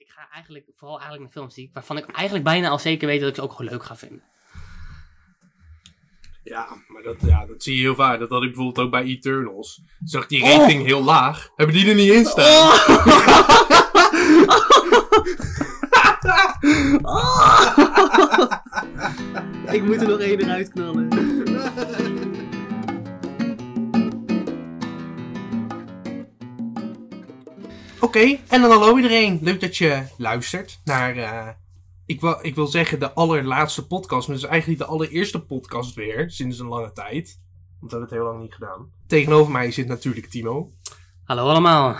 ik ga eigenlijk vooral eigenlijk naar films die, waarvan ik eigenlijk bijna al zeker weet dat ik ze ook gewoon leuk ga vinden. Ja, maar dat, ja, dat zie je heel vaak. Dat had ik bijvoorbeeld ook bij Eternals. Zag die rating heel laag. Hebben die er niet in staan? ik moet er nog één eruit knallen. Oké, en dan hallo iedereen. Leuk dat je luistert naar, eh, ik, wil, ik wil zeggen de allerlaatste podcast. Maar het is eigenlijk de allereerste podcast weer, sinds een lange tijd. Want we hebben het heel lang niet gedaan. Tegenover mij zit natuurlijk Timo. Hallo allemaal,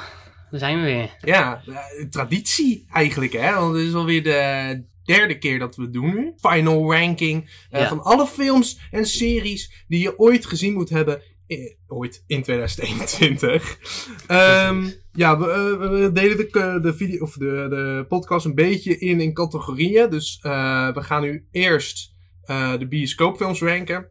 daar zijn we weer. Ja, eh, traditie eigenlijk hè. Want het is alweer de derde keer dat we het doen nu. Final ranking eh, Ja. van alle films en series die je ooit gezien moet hebben. Eh, ooit in 2021. Ehm, ja, we, eh, we delen de, k- de, video, of de, de podcast een beetje in in categorieën. Dus eh, we gaan nu eerst eh, de bioscoopfilms ranken.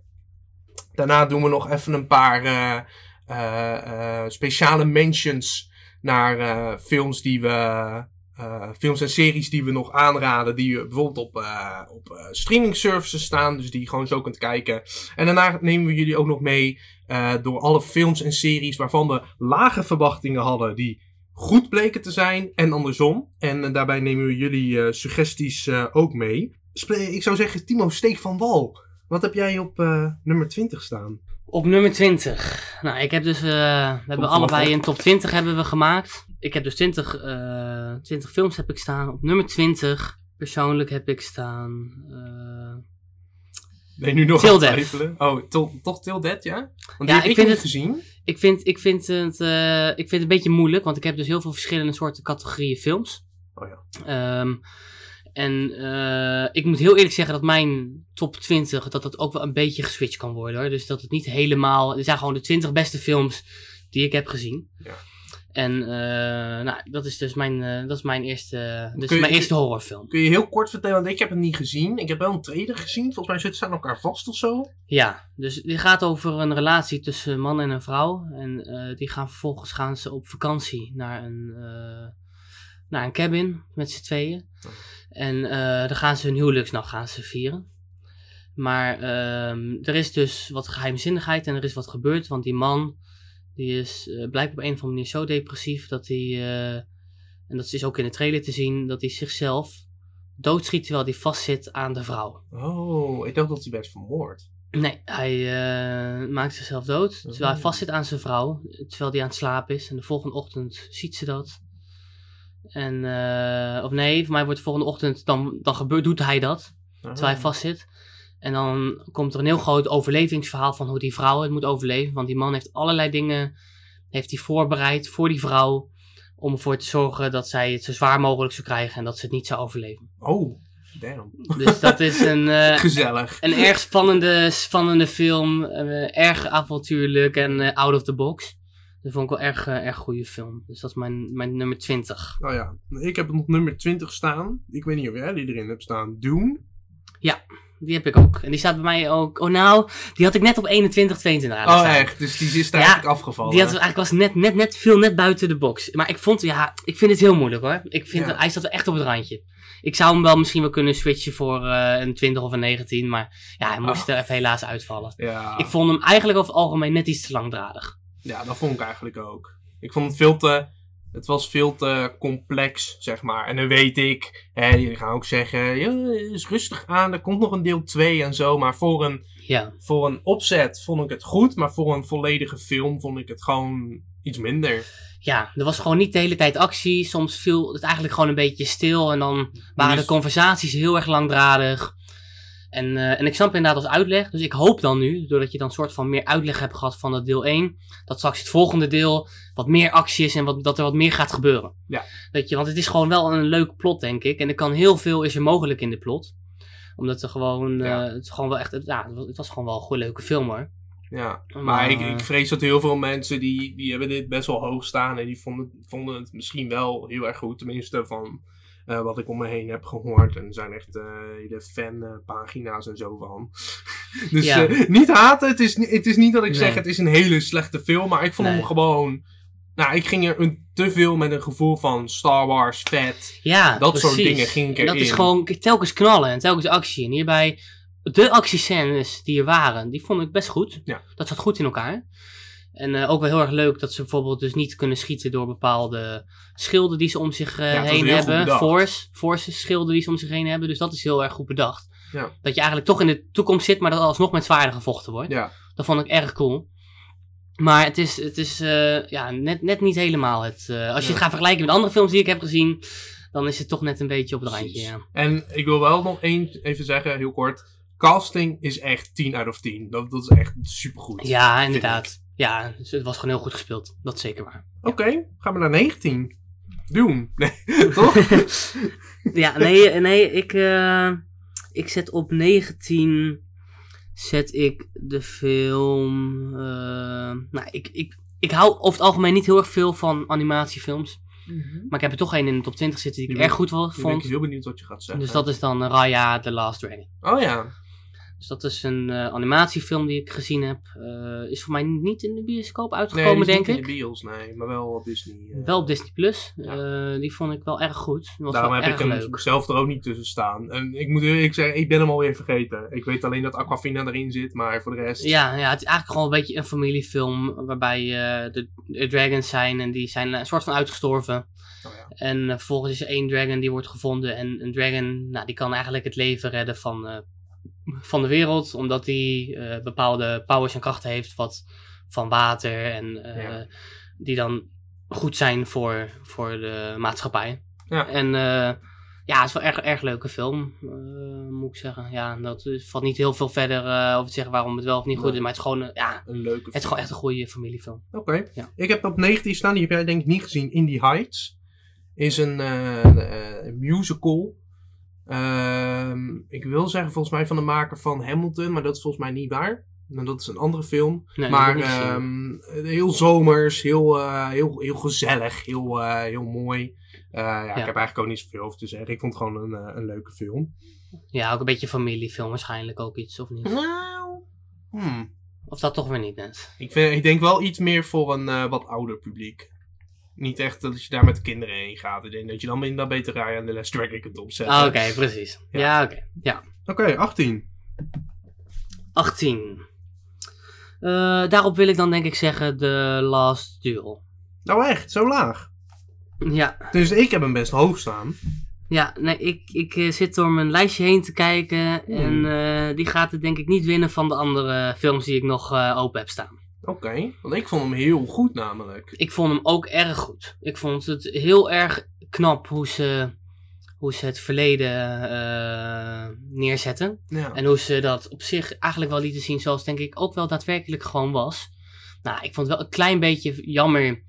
Daarna doen we nog even een paar eh, eh, eh, speciale mentions naar eh, films die we. eh, films en series die we nog aanraden, die eh, bijvoorbeeld op, eh, op eh, streaming services staan, dus die je gewoon zo kunt kijken. En daarna nemen we jullie ook nog mee eh, door alle films en series waarvan we lage verwachtingen hadden, die goed bleken te zijn en andersom. En eh, daarbij nemen we jullie eh, suggesties ook mee. Ik zou zeggen, Timo, steek van wal. Wat heb jij op nummer 20 staan? Op nummer 20. Nou, ik heb dus, we hebben allebei een top 20 hebben we gemaakt. Ik heb dus 20, eh 20 films heb ik staan. Op nummer 20 persoonlijk heb ik staan. Ben je nu nog Till aan? Oh, to- toch Till ja? Want die Ja, heb ik ik, vind het- gezien. ik, vind, ik, vind het, eh, ik vind het een beetje moeilijk, want ik heb dus heel veel verschillende soorten categorieën films. Oh ja. Ehm, en eh, ik moet heel eerlijk zeggen dat mijn top 20, dat dat ook wel een beetje geswitcht kan worden. Hoor. Dus dat het niet helemaal, er zijn gewoon de 20 beste films die ik heb gezien. Ja. En eh, nou, dat is dus mijn, eh, dat is mijn eerste, dus je- mijn eerste horrorfilm. Kun je heel kort vertellen, want ik heb het niet gezien. Ik heb wel een trailer gezien. Volgens mij zitten ze aan elkaar vast of zo. Ja, dus dit gaat over een relatie tussen een man en een vrouw. En eh, die gaan vervolgens gaan ze op vakantie naar een, naar een cabin met z'n tweeën. En eh dan gaan ze hun huwelijksnacht gaan ze vieren. Maar ehm, er is dus wat geheimzinnigheid en er is wat gebeurd. Want die man, die is eh, blijkbaar op een of andere manier zo depressief dat hij, eh, en dat is ook in de trailer te zien, dat hij zichzelf doodschiet terwijl hij vastzit aan de vrouw. Oh, ik dacht dat hij werd vermoord. Nee, hij eh, maakt zichzelf dood terwijl hij Oh. vastzit aan zijn vrouw, terwijl hij aan het slapen is. En de volgende ochtend ziet ze dat. En, of nee, voor mij wordt de volgende ochtend, dan, dan gebeurt, doet hij dat, terwijl hij Ah. vastzit. En dan komt er een heel groot overlevingsverhaal van hoe die vrouw het moet overleven. Want die man heeft allerlei dingen heeft hij voorbereid voor die vrouw. Om ervoor te zorgen dat zij het zo zwaar mogelijk zou krijgen en dat ze het niet zou overleven. Oh, damn. Dus dat is een, eh, Gezellig. een erg spannende, spannende film. eh, erg avontuurlijk en eh, out of the box. Dat vond ik wel erg, erg goede film. Dus dat is mijn, mijn nummer 20. Nou ja, ik heb nog nummer 20 staan. Ik weet niet of jij die erin hebt staan. Dune. Die heb ik ook. En die staat bij mij ook. Oh nou, die had ik net op 21, 22 aan Oh, staan. echt? Dus die is daar Ja, eigenlijk afgevallen. Die had eigenlijk was net, net, net, viel net buiten de box. Maar ik vond, ja, ik vind het heel moeilijk hoor. Ik vind Ja. dat, hij staat wel echt op het randje. Ik zou hem wel misschien wel kunnen switchen voor eh, een 20 of een 19. Maar ja, hij moest Oh. er even helaas uitvallen. Ja. Ik vond hem eigenlijk over het algemeen net iets te langdradig. ja, dat vond ik eigenlijk ook. Ik vond het veel te... Het was veel te complex, zeg maar. En dan weet ik, hè, jullie gaan ook zeggen, ja, is rustig aan, er komt nog een deel 2 en zo. Maar voor een, Ja. voor een opzet vond ik het goed, maar voor een volledige film vond ik het gewoon iets minder. ja, er was gewoon niet de hele tijd actie. Soms viel het eigenlijk gewoon een beetje stil. En dan waren Dus- de conversaties heel erg langdradig. En, eh, en ik snap inderdaad als uitleg. Dus ik hoop dan nu, doordat je dan een soort van meer uitleg hebt gehad van dat deel 1. Dat straks het volgende deel wat meer actie is en wat, dat er wat meer gaat gebeuren. Ja. Weet je, want het is gewoon wel een leuk plot, denk ik. En er kan heel veel is er mogelijk in de plot. Omdat er gewoon, Ja. eh, het is gewoon wel echt, ja, het was, het was gewoon wel een goede leuke film hoor. Ja, maar Maar- ik, ik vrees dat heel veel mensen die, die hebben dit best wel hoog staan en die vonden, vonden het misschien wel heel erg goed. Tenminste van eh, wat ik om me heen heb gehoord. En er zijn echt eh hele fanpagina's en zo van. dus Ja. eh, niet haten, het is, het is niet dat ik zeg het is een hele slechte film, maar ik vond Nee. hem gewoon Nou, ik ging er een, te veel met een gevoel van Star Wars, vet. Ja, Dat soort dingen ging ik En Dat is erin. gewoon telkens knallen en telkens actie. En hierbij, de actiescènes die er waren, die vond ik best goed. Ja. Dat zat goed in elkaar. En eh, ook wel heel erg leuk dat ze bijvoorbeeld dus niet kunnen schieten door bepaalde schilden die ze om zich eh, Ja, heen hebben. Force, force schilden die ze om zich heen hebben. Dus dat is heel erg goed bedacht. Ja. Dat je eigenlijk toch in de toekomst zit, maar dat alsnog met zwaarden gevochten wordt. Ja, Dat vond ik erg cool. Maar het is, het is eh, ja, net, net niet helemaal het. als je het gaat vergelijken met andere films die ik heb gezien, dan is het toch net een beetje op het randje. En ik wil wel nog één even zeggen, heel kort. Casting is echt 10 uit of 10. Dat, dat is echt supergoed. Ja, inderdaad. Ja, dus het was gewoon heel goed gespeeld. Dat is zeker waar. Oké, gaan we naar 19. Doen. Nee, toch? Ja, nee, nee ik, eh, ik zet op 19 zet ik de film. eh, nou, ik, ik, ik hou over het algemeen niet heel erg veel van animatiefilms. Maar ik heb er toch één in de top 20 zitten die ik Nu erg ben- goed ben ik vond. heel benieuwd wat je gaat zeggen. Dus dat is dan Raya The Last Dragon. Oh ja. Dus dat is een eh, animatiefilm die ik gezien heb. Eh, is voor mij niet in de bioscoop Nee, uitgekomen, denk niet ik. in de bios, nee. Maar wel op Disney. eh. Wel op Disney Plus. Ja. Die vond ik wel erg goed. Was Daarom heb ik hem leuk. zelf er ook niet tussen staan. En ik moet eerlijk zeggen, ik ben hem alweer vergeten. Ik weet alleen dat Aquafina erin zit, maar voor de rest... Ja, ja, het is eigenlijk gewoon een beetje een familiefilm waarbij de, de dragons zijn en die zijn een soort van uitgestorven. Oh ja. En vervolgens is er één dragon die wordt gevonden en een dragon, nou, die kan eigenlijk het leven redden van, van de wereld, omdat die eh, bepaalde powers en krachten heeft wat van water en eh, Ja. die dan goed zijn voor, voor de maatschappij. Ja. En eh, ja, het is wel erg, erg leuke film, moet ik zeggen. Ja, dat valt niet heel veel verder over te zeggen waarom het wel of niet goed is, maar het is gewoon, ja, Een leuke het is gewoon echt een goede familiefilm. Oké. Ja. Ik heb op 19 staan, die heb jij denk ik niet gezien. Indie Heights. Is een musical. Ehm, ik wil zeggen volgens mij van de maker van Hamilton, maar dat is volgens mij niet waar. Nou, dat is een andere film. Nee, maar ehm, heel zomers, heel, eh, heel, heel gezellig, heel, eh, heel mooi. Eh, ja, Ik heb eigenlijk ook niet zoveel over te zeggen. Ik vond het gewoon een, een leuke film. Ja, ook een beetje familiefilm waarschijnlijk ook iets, of niet? Nou, hmm. Of dat toch weer niet net? ik, vind, ik denk wel iets meer voor een eh, wat ouder publiek. Niet echt dat je daar met de kinderen heen gaat. Ik denk dat je dan minder beter Raya en de Last Dragon kunt opzetten. Ah, Oké, precies. Ja. Ja, oké. Ja. Oké, 18. 18. Eh, daarop wil ik dan denk ik zeggen The Last Duel. Nou echt, zo laag. Ja, Dus ik heb hem best hoog staan. ja nee, ik, ik eh, zit door mijn lijstje heen te kijken. En eh, die gaat het denk ik niet winnen van de andere films die ik nog eh, open heb staan. Oké, want ik vond hem heel goed namelijk. Ik vond hem ook erg goed. Ik vond het heel erg knap hoe ze, hoe ze het verleden eh, neerzetten. Ja. En hoe ze dat op zich eigenlijk wel lieten zien zoals denk ik ook wel daadwerkelijk gewoon was. Nou, ik vond het wel een klein beetje jammer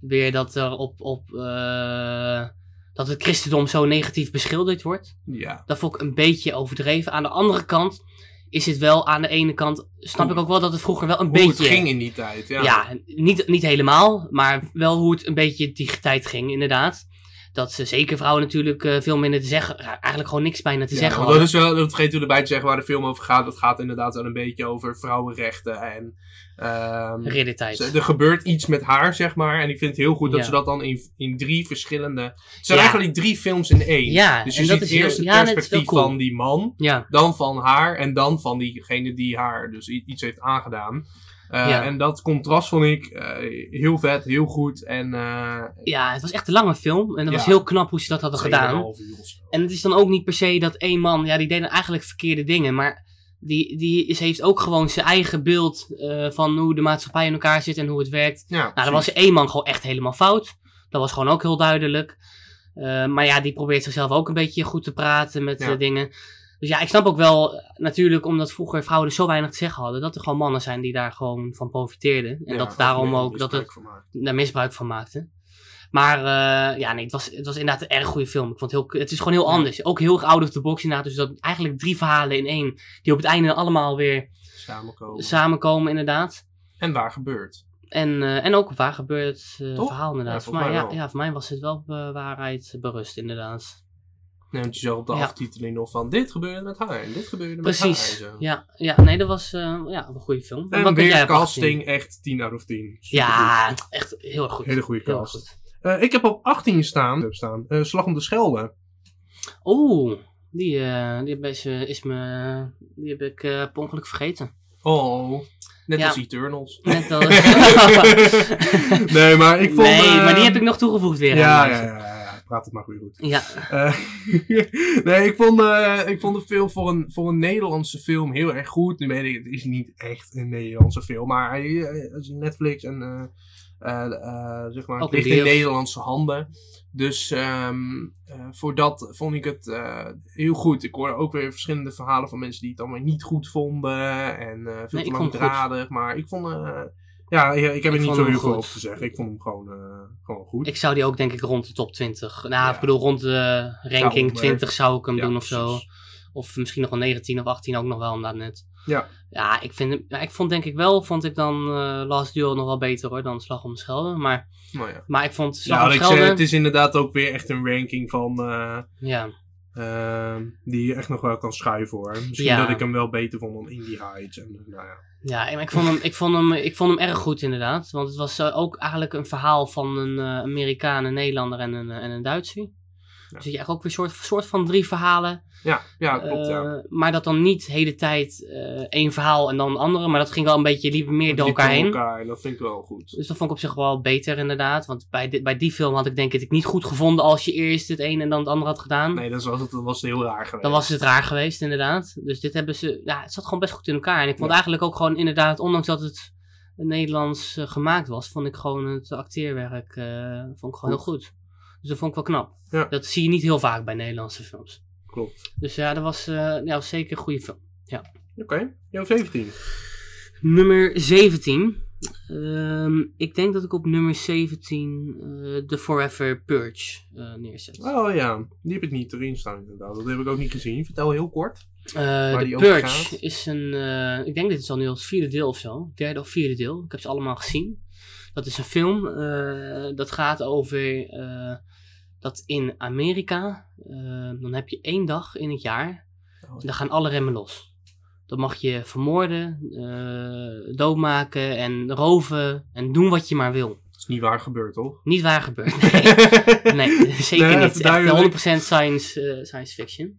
weer dat er op, op eh, dat het christendom zo negatief beschilderd wordt. ja. Dat vond ik een beetje overdreven. Aan de andere kant is het wel aan de ene kant, snap ik ook wel dat het vroeger wel een Hoe beetje... het ging in die tijd, ja. Ja, niet, niet helemaal, maar wel hoe het een beetje die tijd ging, inderdaad. Dat ze zeker vrouwen natuurlijk eh, veel minder te zeggen, eigenlijk gewoon niks bijna te Ja, zeggen dat is wel, dat vergeet u erbij te zeggen waar de film over gaat. Het gaat inderdaad wel een beetje over vrouwenrechten en... ehm, Riddertijd. ze- er gebeurt iets met haar, zeg maar. En ik vind het heel goed dat Ja. ze dat dan in, in drie verschillende... Het zijn Ja. eigenlijk drie films in één. Ja, dus je en ziet dat is eerst heel- het dat perspectief cool. van die man. Dan van haar en dan van diegene die haar dus iets heeft aangedaan. Eh, Ja. En dat contrast vond ik eh, heel vet, heel goed. En eh ja, het was echt een lange film en dat Ja. was heel knap hoe ze dat hadden gedaan. 2,5 uur of zo. En het is dan ook niet per se dat één man, ja, die deed dan eigenlijk verkeerde dingen, maar die, die is, heeft ook gewoon zijn eigen beeld eh, van hoe de maatschappij in elkaar zit en hoe het werkt. Ja, Nou, dan was één man gewoon echt helemaal fout. Dat was gewoon ook heel duidelijk. Eh, maar ja, die probeert zichzelf ook een beetje goed te praten met Ja. dingen. Dus ja, ik snap ook wel, eh, natuurlijk, omdat vroeger vrouwen er zo weinig te zeggen hadden, dat er gewoon mannen zijn die daar gewoon van profiteerden. En Ja, dat daarom ook dat het daar misbruik van maakten. Maar eh, ja, nee, het was, het was inderdaad een erg goede film. Ik vond het, heel, het is gewoon heel Ja. anders. Ook heel erg out of the box inderdaad. Dus dat eigenlijk drie verhalen in één, die op het einde allemaal weer Samenkomen. samenkomen inderdaad. en waar gebeurt. En, eh, en ook waar gebeurt Toch? verhaal inderdaad. Ja, voor, mij, ja, ja, voor mij was het wel waarheid berust inderdaad. Nee, want je zag op de Ja. aftiteling nog van dit gebeurde met haar en dit gebeurde met haar. Precies. en zo. Ja, ja, nee, dat was eh, ja, een goede film. En Wat weer op 18? casting echt 10 out of 10. Supergoed. Ja, echt heel erg goed. Hele goede cast. goed. Eh, ik heb op 18 staan, heb staan eh, Slag om de Schelde. Oeh, die, die, is, is me, die heb ik per ongeluk vergeten. Oh, net Ja. als Eternals. Net al... nee, maar ik vond... nee, maar die heb ik nog toegevoegd weer. Ja, ja, ja, praat het maar goed. goed. ja. Eh, nee, ik vond, eh, ik vond de film voor een, voor een Nederlandse film heel erg goed. Nu weet ik, het is niet echt een Nederlandse film, maar hij eh, Netflix en zeg maar, het ligt in. Nederlandse handen. Dus ehm, eh, voor dat vond ik het heel goed. Ik hoorde ook weer verschillende verhalen van mensen die het allemaal niet goed vonden en veel Nee, te langdradig. Maar ik vond, ja, ik heb Ik er niet zo heel veel over te zeggen. Ik vond hem gewoon, eh, gewoon goed. Ik zou die ook denk ik rond de top 20. Nou, Ja. ik bedoel rond de ranking hem, eh, 20 zou ik hem ja, doen of zo. Of misschien nog wel 19 of 18 ook nog wel, omdat net. Ja. Ja, ik, vind, ja, ik vond denk ik wel, vond ik dan eh Last Duel nog wel beter hoor, dan Slag om de Schelde. Maar, Nou ja. maar ik vond Slag Ja, om zei, Schelde... het is inderdaad ook weer echt een ranking van eh, Ja, ehm, die je echt nog wel kan schuiven hoor. Misschien Ja. dat ik hem wel beter vond dan Indie Heights. En, nou ja. ja en ik, vond hem, ik, vond hem, ik vond hem erg goed inderdaad. Want het was eh, ook eigenlijk een verhaal van een eh, Amerikaan, een Nederlander en een, eh, en een Duitser. Ja. Dus je echt ook weer een soort, soort van drie verhalen. Ja, ja, klopt ja. Eh, maar dat dan niet de hele tijd eh, één verhaal en dan een andere. Maar dat ging wel een beetje liever meer door elkaar door heen. elkaar en dat vind ik wel goed. Dus dat vond ik op zich wel beter inderdaad. Want bij, bij die film had ik denk ik niet goed gevonden als je eerst het een en dan het andere had gedaan. Nee, dat was, het, dat was heel raar geweest. Dan was het raar geweest inderdaad. Dus dit hebben ze, ja, het zat gewoon best goed in elkaar. En ik vond Ja. eigenlijk ook gewoon inderdaad, ondanks dat het Nederlands eh, gemaakt was, vond ik gewoon het acteerwerk vond ik gewoon heel goed. Dus dat vond ik wel knap. Ja. Dat zie je niet heel vaak bij Nederlandse films. Klopt. Dus ja, dat was, ja, was zeker een goede film. Oké, jouw 17. Nummer 17. Ehm, ik denk dat ik op nummer 17 eh The Forever Purge eh, neerzet. Oh ja, die heb ik niet erin staan inderdaad. Dat heb ik ook niet gezien. Vertel heel kort. Over Purge is een. ik denk dit is al nu als vierde deel of zo. Derde of vierde deel. Ik heb ze allemaal gezien. Dat is een film. dat gaat over. Dat in Amerika. eh, dan heb je één dag in het jaar. Oh, dan gaan alle remmen los. Dan mag je vermoorden, eh, doodmaken en roven. En doen wat je maar wil. Dat is niet waar gebeurd, toch? Niet waar gebeurd. Nee, nee zeker Nee, niet. even duidelijk. Echt 100% science, eh, science fiction.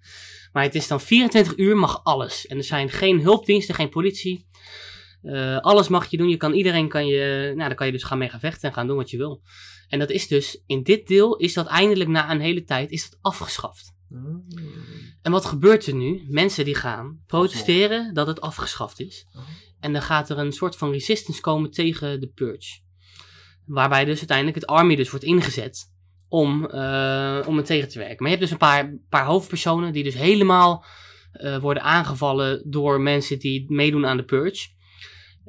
Maar het is dan 24 uur mag alles. En er zijn geen hulpdiensten, geen politie. Eh, alles mag je doen. Je kan, iedereen kan je, nou, dan kan je dus gaan mee gaan vechten en gaan doen wat je wil. En dat is dus, in dit deel is dat eindelijk na een hele tijd is dat afgeschaft. Ah. En wat gebeurt er nu? Mensen die gaan protesteren dat het afgeschaft is. Oh. En dan gaat er een soort van resistance komen tegen de purge. Waarbij dus uiteindelijk het army dus wordt ingezet om, eh, om het tegen te werken. Maar je hebt dus een paar, paar hoofdpersonen die dus helemaal eh, worden aangevallen door mensen die meedoen aan de purge.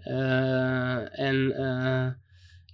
Eh, en eh,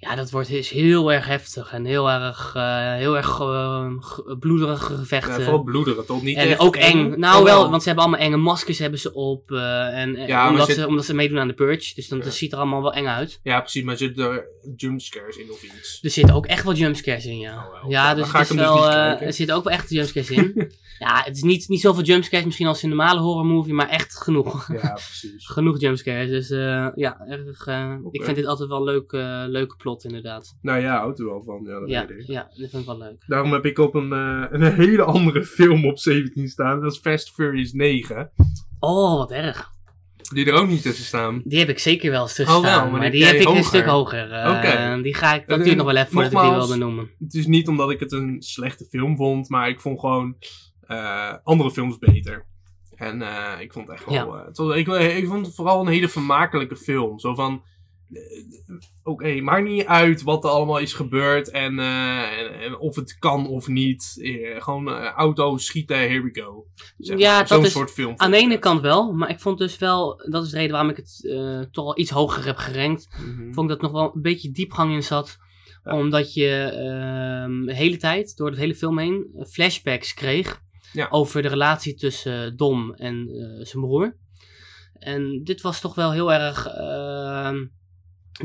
ja, dat wordt is heel erg heftig en heel erg, eh, heel erg eh, ge- bloederige gevechten. Ja, vooral bloederen, toch? Niet En echt ook eng. Nou Oh, wel, want ze hebben allemaal enge maskers hebben ze op. eh, en, Ja, omdat, zit- ze, omdat ze meedoen aan de purge. Dus dan Ja. dat ziet er allemaal wel eng uit. Ja, precies, maar zitten er jumpscares in of iets? Er zitten ook echt wel jumpscares in, ja. Oh, ja, dus ga het ik is dus wel, er zitten ook wel echt jumpscares in. ja, het is niet, niet zoveel jumpscares misschien als in een normale horror movie, maar echt genoeg. Ja, precies. genoeg jumpscares. Dus ja, erg, ik vind dit altijd wel een leuke, leuke plot inderdaad. Nou ja, houdt er wel van. Ja, dat Ja, weet ik. ja, dat vind ik wel leuk. Daarom heb ik op een, eh, een hele andere film op 17 staan. Dat is Fast Furious 9. Oh, wat erg. Die er ook niet tussen staan. Die heb ik zeker wel eens tussen Oh, staan, maar maar die heb ik een stuk hoger. Oké. Die ga ik, duurt nog wel even ik die wilde noemen. Het is niet omdat ik het een slechte film vond, maar ik vond gewoon eh, andere films beter. En ik vond het echt wel. Ja. het was, ik, ik vond het vooral een hele vermakelijke film. Zo van. Oké, maakt niet uit wat er allemaal is gebeurd en, eh, en, en of het kan of niet. Eh, gewoon eh, auto schieten, here we go. Zeg Ja, maar. dat Zo'n is soort film. Aan de ene kant wel, maar ik vond dus wel, dat is de reden waarom ik het toch wel iets hoger heb gerankt. Mhm. Vond ik dat nog wel een beetje diepgang in zat. Ja. Omdat je ehm, de hele tijd, door het hele film heen, flashbacks kreeg Ja. over de relatie tussen Dom en zijn broer. En dit was toch wel heel erg.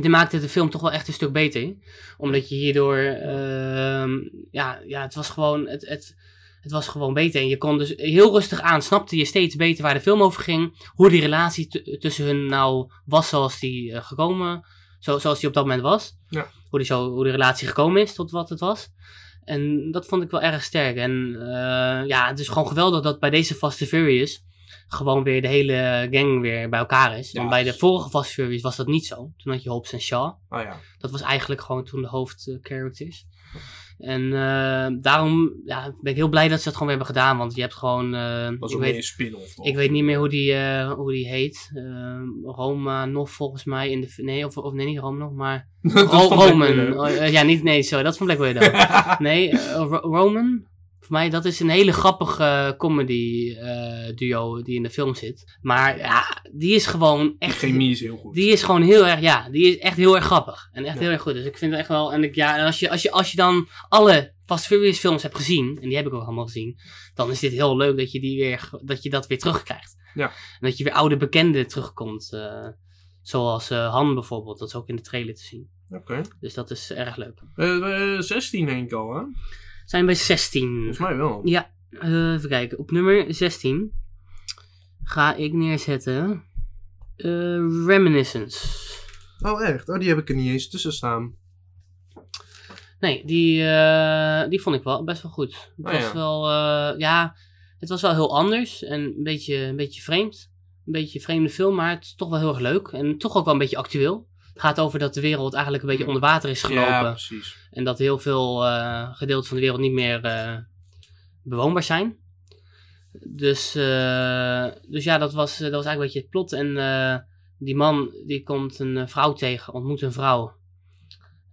Dit maakte de film toch wel echt een stuk beter. Omdat je hierdoor. ehm, ja, ja, het was gewoon. Het, het, het was gewoon beter. En je kon dus heel rustig aan, snapte je steeds beter waar de film over ging. Hoe die relatie tussen hun nou was zoals die eh, gekomen, zo, zoals die op dat moment was. Ja. Hoe, die zo, hoe die relatie gekomen is tot wat het was. En dat vond ik wel erg sterk. En eh, ja, het is gewoon geweldig dat bij deze Fast and Furious gewoon weer de hele gang weer bij elkaar is. Ja, Want bij de dus- vorige Fast Furious was dat niet zo. Toen had je Hobbs en Shaw. Oh ja. Dat was eigenlijk gewoon toen de hoofdcharacters. En eh, daarom ja, ben ik heel blij dat ze dat gewoon weer hebben gedaan. Want je hebt gewoon. eh, Dat was ook weer een weet, spin-off, ik weet niet meer hoe die, eh, hoe die heet. Eh, Roma nog volgens mij in de. Nee, of, of nee, niet Roma nog, maar. Ro- Roman. Oh, eh, ja, niet, nee, sorry, dat is van Black Widow. Nee, eh, Ro- Roman. Voor mij, dat is een hele grappige comedy eh, duo die in de film zit. Maar ja, die is gewoon De echt... chemie is heel goed. Die is gewoon heel erg, ja, die is echt heel erg grappig. En echt Ja. heel erg goed. Dus ik vind het echt wel, en ik, ja, en als je, als je, als je dan alle Fast Furious films hebt gezien, en die heb ik ook allemaal gezien, dan is dit heel leuk dat je, die weer, dat, je dat weer terugkrijgt. Ja. En dat je weer oude bekenden terugkomt. eh, zoals eh, Han bijvoorbeeld, dat is ook in de trailer te zien. Oké. Dus dat is erg leuk. Eh, eh, 16 denk ik al, hè? Zijn bij 16. Volgens mij wel. Ja, eh, even kijken. Op nummer 16 ga ik neerzetten eh, Reminiscence. Oh, echt? Oh, die heb ik er niet eens tussen staan. Nee, die, eh, die vond ik wel best wel goed. Het Oh, was ja. wel, ja, het was wel heel anders en een beetje, een beetje vreemd. Een beetje een vreemde film, maar het is toch wel heel erg leuk. En toch ook wel een beetje actueel. Het gaat over dat de wereld eigenlijk een beetje onder water is gelopen. Ja, precies. En dat heel veel eh, gedeelten van de wereld niet meer eh, bewoonbaar zijn. Dus, eh, dus ja, dat was, dat was eigenlijk een beetje het plot. En die man die komt een vrouw tegen, ontmoet een vrouw.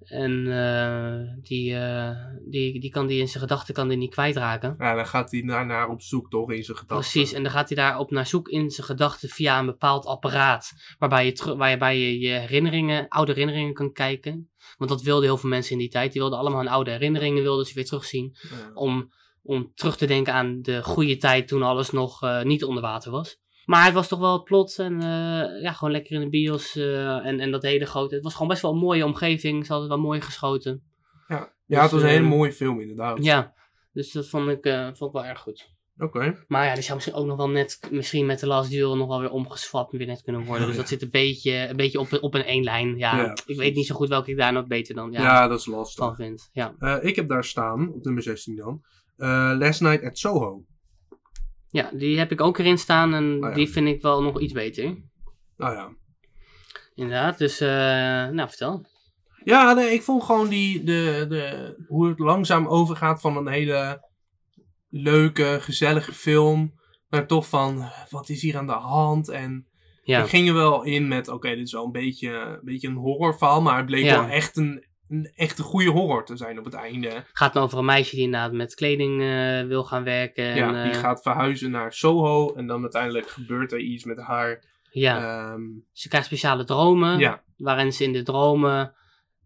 En eh, die, eh, die, die kan die in zijn gedachten kan die niet kwijtraken. Ja, dan gaat hij naar, naar op zoek, toch, in zijn gedachten. Precies, en dan gaat hij daar op naar zoek in zijn gedachten via een bepaald apparaat. Waarbij je, waarbij je je herinneringen, oude herinneringen kan kijken. Want dat wilden heel veel mensen in die tijd. Die wilden allemaal hun oude herinneringen wilden ze weer terugzien. Ja. Om, om terug te denken aan de goede tijd toen alles nog eh, niet onder water was. Maar het was toch wel het plot en eh, ja, gewoon lekker in de bios eh, en, en dat hele grote. Het was gewoon best wel een mooie omgeving. Ze hadden het wel mooi geschoten. Ja, ja het was een Dus, hele eh, mooie film, inderdaad. Ja, dus dat vond ik, vond ik wel erg goed. Oké. Maar ja, die zou misschien ook nog wel net, misschien met de Last Duel nog wel weer omgeswapt weer net kunnen worden. Dus ja. dat zit een beetje, een beetje op, op een één lijn. Ja, Ja, ik weet niet zo goed welke ik daar nog beter dan Ja, ja, dat is lastig. van vind. Ja. Ik heb daar staan, op nummer 16 dan. Last Night at Soho. Ja, die heb ik ook erin staan en Oh ja. die vind ik wel nog iets beter. Nou ja. Inderdaad, dus eh, nou vertel. Ja, nee, ik vond gewoon die, de, de, hoe het langzaam overgaat van een hele leuke, gezellige film. Naar toch van, wat is hier aan de hand? En Ja, ik ging er wel in met, oké, dit is wel een beetje, een beetje een horrorverhaal. Maar het bleek Ja. wel echt een, een echt een goede horror te zijn op het einde. gaat nou over een meisje die inderdaad met kleding eh, wil gaan werken. En, ja, die eh, gaat verhuizen naar Soho. En dan uiteindelijk gebeurt er iets met haar. ja, Ehm, ze krijgt speciale dromen. ja, Waarin ze in de dromen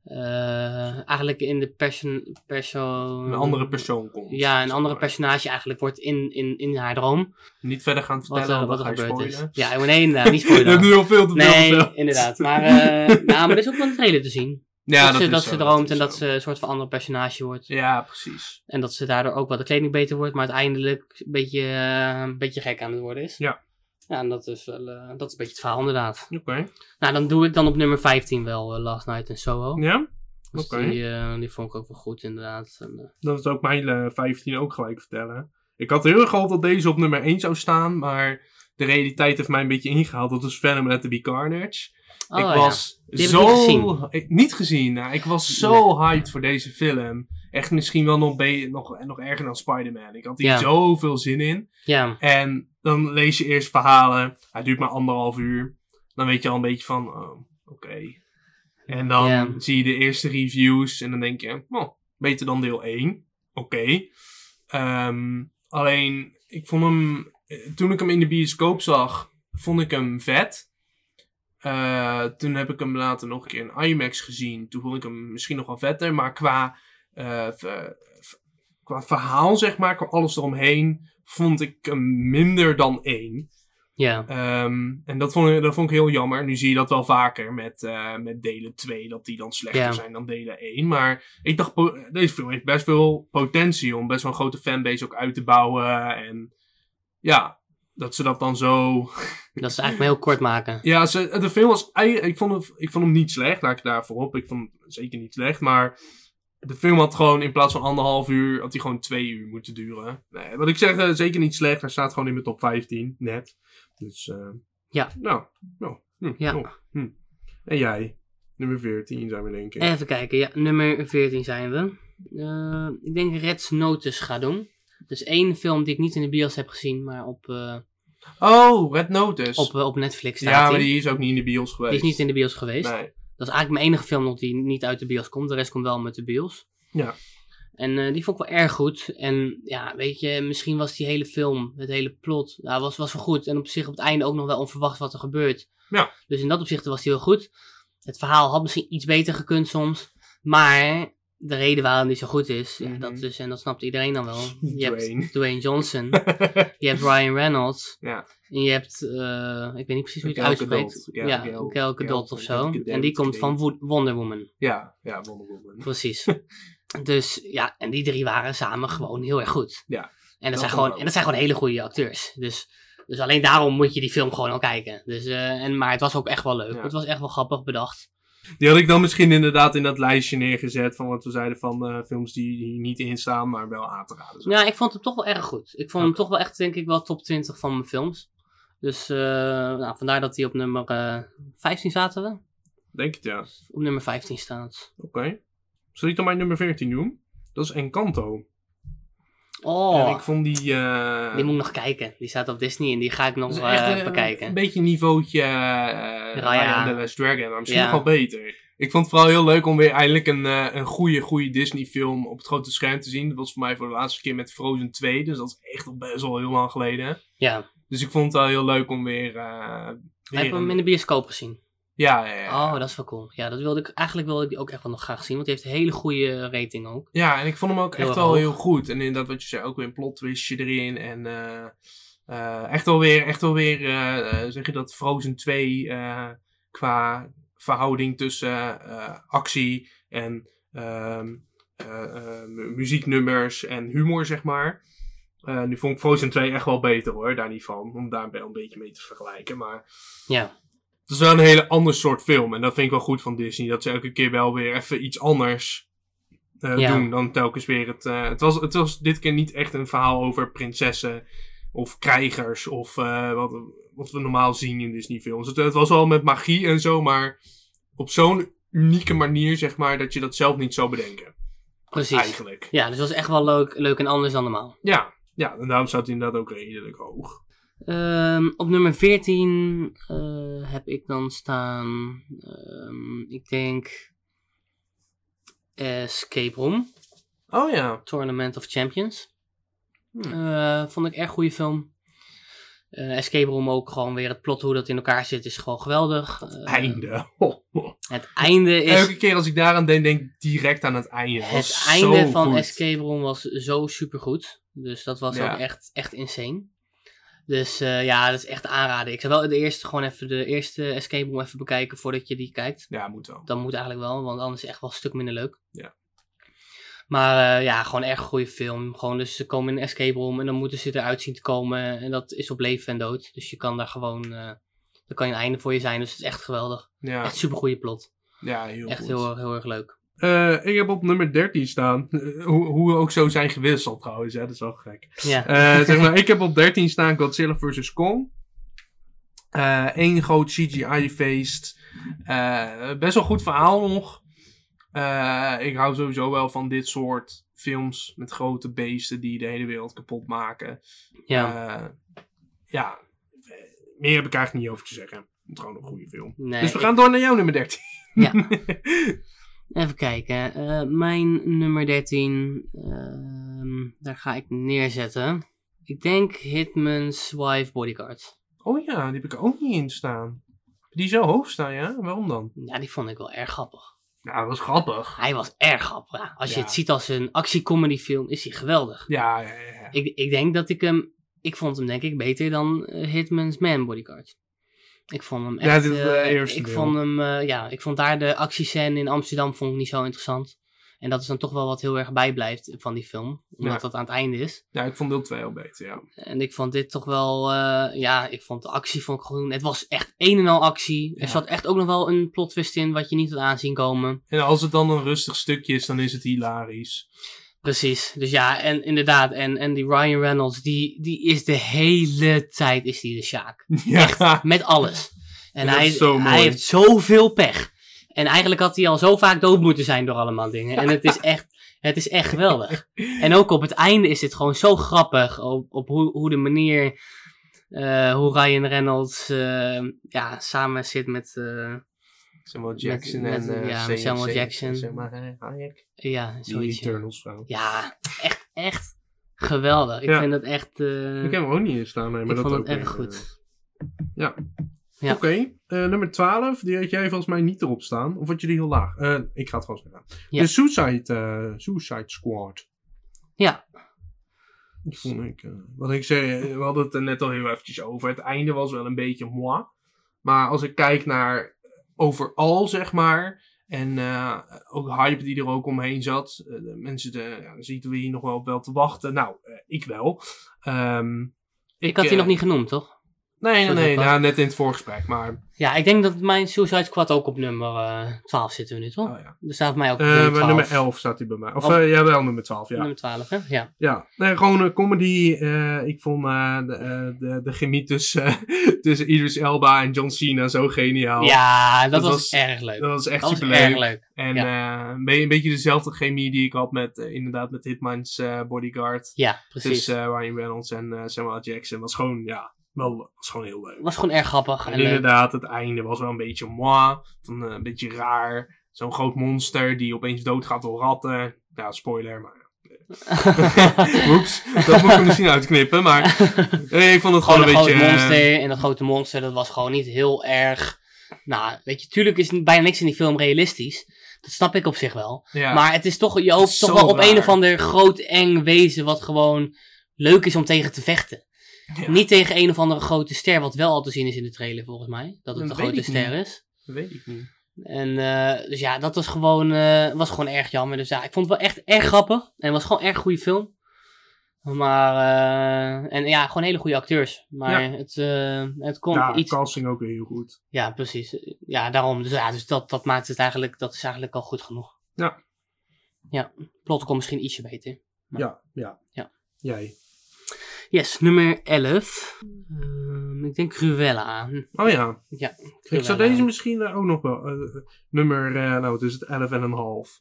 eh, eigenlijk in de perso... perso een andere persoon komt. Ja, een andere personage eigenlijk wordt in, in, in haar droom. Niet verder gaan vertellen, wat dan er gebeurd is. spoilen. Ja, nee, inderdaad, niet Je hebt spoilen. nu al veel te veel Nee, inderdaad. Maar, eh nou, maar er is ook wel een trailer te zien. Ja, dat, ze, dat zo, ze droomt en dat zo. ze een soort van ander personage wordt. Ja, precies. En dat ze daardoor ook wel de kleding beter wordt, maar uiteindelijk een beetje, eh, een beetje gek aan het worden is. Ja. Ja, en dat is wel, eh, dat is een beetje het verhaal inderdaad. Oké. Nou, dan doe ik dan op nummer 15 wel eh, Last Night in Soho. Ja? Dus oké. die, die vond ik ook wel goed inderdaad. En, Dat is ook mijn eh, 15 ook gelijk vertellen. Ik had heel erg gehoopt dat deze op nummer 1 zou staan, maar de realiteit heeft mij een beetje ingehaald. Dat is Venom Let There Be Carnage. Oh, ik was zo... niet gezien. Ik, niet gezien. nou, ik was zo hyped voor deze film. Echt misschien wel nog, nog, nog erger dan Spider-Man. Ik had hier Ja. zoveel zin in. Ja, En dan lees je eerst verhalen. Hij duurt maar anderhalf uur. Dan weet je al een beetje van, oh, oké. En dan zie je de eerste reviews. En dan denk je, oh, beter dan deel 1. Oké. Ehm, alleen, ik vond hem... eh, Toen ik hem in de bioscoop zag, vond ik hem vet. Eh, toen heb ik hem later nog een keer in IMAX gezien. Toen vond ik hem misschien nog wel vetter. Maar qua, eh, ver- qua verhaal, zeg maar, qua alles eromheen, vond ik hem minder dan één. Ja, Ehm, en dat vond, ik, dat vond ik heel jammer. Nu zie je dat wel vaker met, eh, met delen 2, dat die dan slechter Ja. zijn dan delen 1. Maar ik dacht, deze film heeft best veel potentie om best wel een grote fanbase ook uit te bouwen. En ja, dat ze dat dan zo... dat is eigenlijk maar heel kort maken. Ja, ze, de film was... Ik vond, het, ik vond hem niet slecht, laat ik daarvoor op. Ik vond hem zeker niet slecht, maar... De film had gewoon in plaats van anderhalf uur, had hij gewoon twee uur moeten duren. Nee, wat ik zeg, eh, zeker niet slecht. Hij staat gewoon in mijn top 15, net. Dus, eh Ja. Nou, nou hm, Ja. oh, hm. En jij? Nummer 14 zijn we denk ik. Even kijken, ja, nummer 14 zijn we. Eh, ik denk Red Notice ga doen. Dus één film die ik niet in de bios heb gezien, maar op, eh, Oh, Red Notice. op, eh, op Netflix staat ja, maar die is ook niet in de bios geweest. Die is niet in de bios geweest. Nee. Dat is eigenlijk mijn enige film nog die niet uit de bios komt. De rest komt wel met de bios. Ja. En eh, die vond ik wel erg goed. En ja, weet je, misschien was die hele film, het hele plot, ja, was, was wel goed. En op zich op het einde ook nog wel onverwacht wat er gebeurt. Ja. Dus in dat opzicht was die heel goed. Het verhaal had misschien iets beter gekund soms. Maar de reden waarom die zo goed is, ja, Mhm. dat is, en dat snapt iedereen dan wel. Je Dwayne. hebt Dwayne Johnson, je hebt Ryan Reynolds. ja. En je hebt, eh, ik weet niet precies hoe je het uitspreekt. Ja, Ja, Gadot Gal- of zo. Gadot, En die komt van. Wo- Wonder Woman. ja, ja, Wonder Woman. Precies. dus ja, en die drie waren samen gewoon heel erg goed. Ja, En dat, dat zijn, gewoon, en dat zijn gewoon hele goede acteurs. Dus, dus alleen daarom moet je die film gewoon al kijken. Dus, eh, en, maar het was ook echt wel leuk. Het was echt wel grappig bedacht. Die had ik dan misschien inderdaad in dat lijstje neergezet van wat we zeiden van eh, films die hier niet in staan, maar wel aan te raden. Ja, ik vond hem toch wel erg goed. Ik vond hem toch wel echt, denk ik, wel top 20 van mijn films. Dus eh, nou, vandaar dat hij op nummer eh 15 zaten we. Denk het ja. Op nummer 15 staat. Oké. Zal ik dan mijn nummer 14 doen? Dat is Encanto. Oh, En ik vond die... eh, die moet ik nog kijken. Die staat op Disney en die ga ik nog eh, echt, bekijken. Een beetje niveautje uh, Raya. And the Last Dragon, maar misschien Ja. nog wel beter. Ik vond het vooral heel leuk om weer eindelijk een, een goede, goede Disney film op het grote scherm te zien. Dat was voor mij voor de laatste keer met Frozen 2, dus dat is echt al best wel heel lang geleden. Ja, Dus ik vond het wel heel leuk om weer... weer heb hem een- in de bioscoop gezien. Ja, ja, ja. Oh, dat is wel cool. Ja, dat wilde ik, eigenlijk wilde ik die ook echt wel nog graag zien, want die heeft een hele goede rating ook. Ja, en ik vond hem ook Heel echt wel heel goed. En inderdaad, wat je zei, ook weer een plot twistje erin. En eh, eh, echt wel weer, echt wel weer eh, zeg je dat, Frozen 2 eh, qua verhouding tussen actie en ehm, eh, eh, mu- muzieknummers en humor, zeg maar. Nu vond ik Frozen 2 echt wel beter hoor, daar niet van. Om daar een beetje mee te vergelijken. Maar Ja, het is wel een hele ander soort film. En dat vind ik wel goed van Disney. Dat ze elke keer wel weer even iets anders eh, Ja. doen dan telkens weer het... eh, het, was, het was dit keer niet echt een verhaal over prinsessen of krijgers of eh, wat, wat we normaal zien in Disney films. Het, het was wel met magie en zo, maar op zo'n unieke manier zeg maar dat je dat zelf niet zou bedenken. precies. Eigenlijk. Ja, dus dat was echt wel leuk, leuk en anders dan normaal. Ja, ja, en daarom staat hij inderdaad ook redelijk hoog. Ehm, op nummer 14 eh, heb ik dan staan, ehm, ik denk, Escape Room, Oh ja. Tournament of Champions. Hm. Eh, vond ik erg goede film. Eh, Escape Room ook gewoon weer het plot hoe dat in elkaar zit is gewoon geweldig. Eh, Einde. Het einde is... Elke keer als ik daaraan denk, denk ik direct aan het einde. Het einde van goed. Escape Room was zo super goed. Dus dat was Ja. ook echt, echt insane. Dus eh, ja, dat is echt aanraden. Ik zou wel de eerste, gewoon even de eerste Escape Room even bekijken voordat je die kijkt. Ja, moet wel. Dat moet eigenlijk wel, want anders is het echt wel een stuk minder leuk. Ja. Maar eh, ja, gewoon echt een goede film. Gewoon dus ze komen in een escape room en dan moeten ze eruit zien te komen. En dat is op leven en dood. Dus je kan daar gewoon, eh er kan een einde voor je zijn. Dus het is echt geweldig. Ja, Echt super goede plot. ja heel Echt goed. heel, heel erg leuk. Eh, ik heb op nummer 13 staan. Eh, hoe, hoe we ook zo zijn gewisseld trouwens, hè? dat is wel gek. Ja, Eh, zeg maar, ik heb op 13 staan Godzilla vs. Kong. Eén groot CGI-feest. Best wel goed verhaal nog. Ik hou sowieso wel van dit soort films met grote beesten die de hele wereld kapot maken. ja. Ja, meer heb ik eigenlijk niet over te zeggen. Het is gewoon een goede film. Nee, dus we ik- gaan door naar jouw nummer 13. Ja. Even kijken. eh, mijn nummer 13. ehm, daar ga ik neerzetten. Ik denk Hitman's Wife Bodyguard. oh ja, die heb ik ook niet in staan. Die zo hoog staan, ja? Waarom dan? Ja, die vond ik wel erg grappig. Nou, dat was grappig. Hij was erg grappig. ja. Als je Ja. het ziet als een actiecomedyfilm, is hij geweldig. Ja, ja, ja. ja. Ik, ik denk dat ik hem ik vond hem denk ik beter dan eh, Hitman's Man Bodyguard. Ik vond hem Ja, echt... dit is de eh, eerste ik deel. vond hem, eh, ja, ik vond daar de actiescène in Amsterdam vond ik niet zo interessant. En dat is dan toch wel wat heel erg bijblijft van die film. Omdat Ja. dat aan het einde is. Ja, ik vond deel 2 al beter, ja. En ik vond dit toch wel, eh, ja, ik vond de actie vond ik gewoon, het was echt een en al actie. Er Ja. zat echt ook nog wel een plot twist in wat je niet had aanzien komen. En als het dan een rustig stukje is, dan is het hilarisch. Precies, dus ja, en inderdaad, en, en die Ryan Reynolds, die, die is de hele tijd, is die de Sjaak. Ja, Met alles. En Dat hij, zo mooi. hij heeft zoveel pech. En eigenlijk had hij al zo vaak dood moeten zijn door allemaal dingen. En het is echt, het is echt geweldig. En ook op het einde is het gewoon zo grappig. Op, op hoe, hoe de manier, eh, hoe Ryan Reynolds eh, ja, samen zit met, eh, Samuel Jackson met- en eh, ja, Samuel C- Jackson. Zeg maar, eh, Hayek. ja, Die zoiets. ja. Eternals vrouw. Ja, echt, echt geweldig. Ik Ja. vind het echt... eh, Ik heb hem ook niet in staan, nee, maar ik dat vond ook het erg weer, goed. ja. Ja. Oké, eh, nummer 12, die had jij volgens mij niet erop staan. Of had je die heel laag? Eh, ik ga het gewoon zeggen. Ja. De Suicide, eh, Suicide Squad. Ja. Die vond ik, wat ik zei, we hadden het er net al heel eventjes over. Het einde was wel een beetje moi. Maar als ik kijk naar overal, zeg maar. En eh, ook hype die er ook omheen zat. eh, de mensen, de, ja, zitten we hier nog wel op wel te wachten. Nou, eh, ik wel. Ehm, Ik had die nog niet genoemd, toch? Nee, nee. Nou, net in het voorgesprek. Maar, Ja, ik denk dat mijn Suicide Squad ook op nummer eh 12 zitten we nu, toch? oh ja. Er staat bij mij ook op Eh, nummer bij 12. nummer 11 staat hij bij mij. Of Oh. eh, ja, wel nummer 12, ja. Nummer 12, hè? Ja. Ja, nee, gewoon een comedy. eh, ik vond eh, de, de, de chemie tussen, tussen Idris Elba en John Cena zo geniaal. Ja, dat, Dat was, was- erg leuk. Dat was echt dat was superleuk. erg leuk. En Ja. eh, een, be- een beetje dezelfde chemie die ik had met, inderdaad, met Hitman's eh, Bodyguard. Ja, precies. Tussen eh, Ryan Reynolds en eh, Samuel Jackson. Was gewoon, ja, wel, was gewoon heel leuk. Was gewoon erg grappig. En inderdaad, het einde was wel een beetje moi. Van, eh, een beetje raar. Zo'n groot monster die opeens doodgaat door ratten. Ja, spoiler, maar... Oeps, dat moet ik er misschien uitknippen. Maar nee, ik vond het gewoon, gewoon een een beetje... eh, monster. En dat grote monster, dat was gewoon niet heel erg... Nou, weet je, tuurlijk is bijna niks in die film realistisch. Dat snap ik op zich wel. ja, Maar het is toch, je hoopt toch wel op raar. een of ander groot eng wezen wat gewoon leuk is om tegen te vechten. Ja. Niet tegen een of andere grote ster, wat wel al te zien is in de trailer volgens mij. Dat het Dat een grote ster niet. is. Dat weet ik niet. En eh, dus ja, dat was gewoon, eh, was gewoon erg jammer. Dus ja, ik vond het wel echt erg grappig. En het was gewoon een erg goede film. Maar, eh, en ja, gewoon hele goede acteurs. Maar Ja. het, het kon Ja, iets... casting ook heel goed. Ja, precies. Ja, daarom. Dus, ja, dus dat, dat maakt het eigenlijk, dat is eigenlijk al goed genoeg. Ja. Ja, plot kon misschien ietsje beter. Maar- Ja, ja. Ja. Jij. Yes, nummer 11. Ehm, ik denk Cruella. Oh ja. Ja, Ik zou deze misschien ook nog wel... eh, nummer, eh, nou het is het 11 en een half.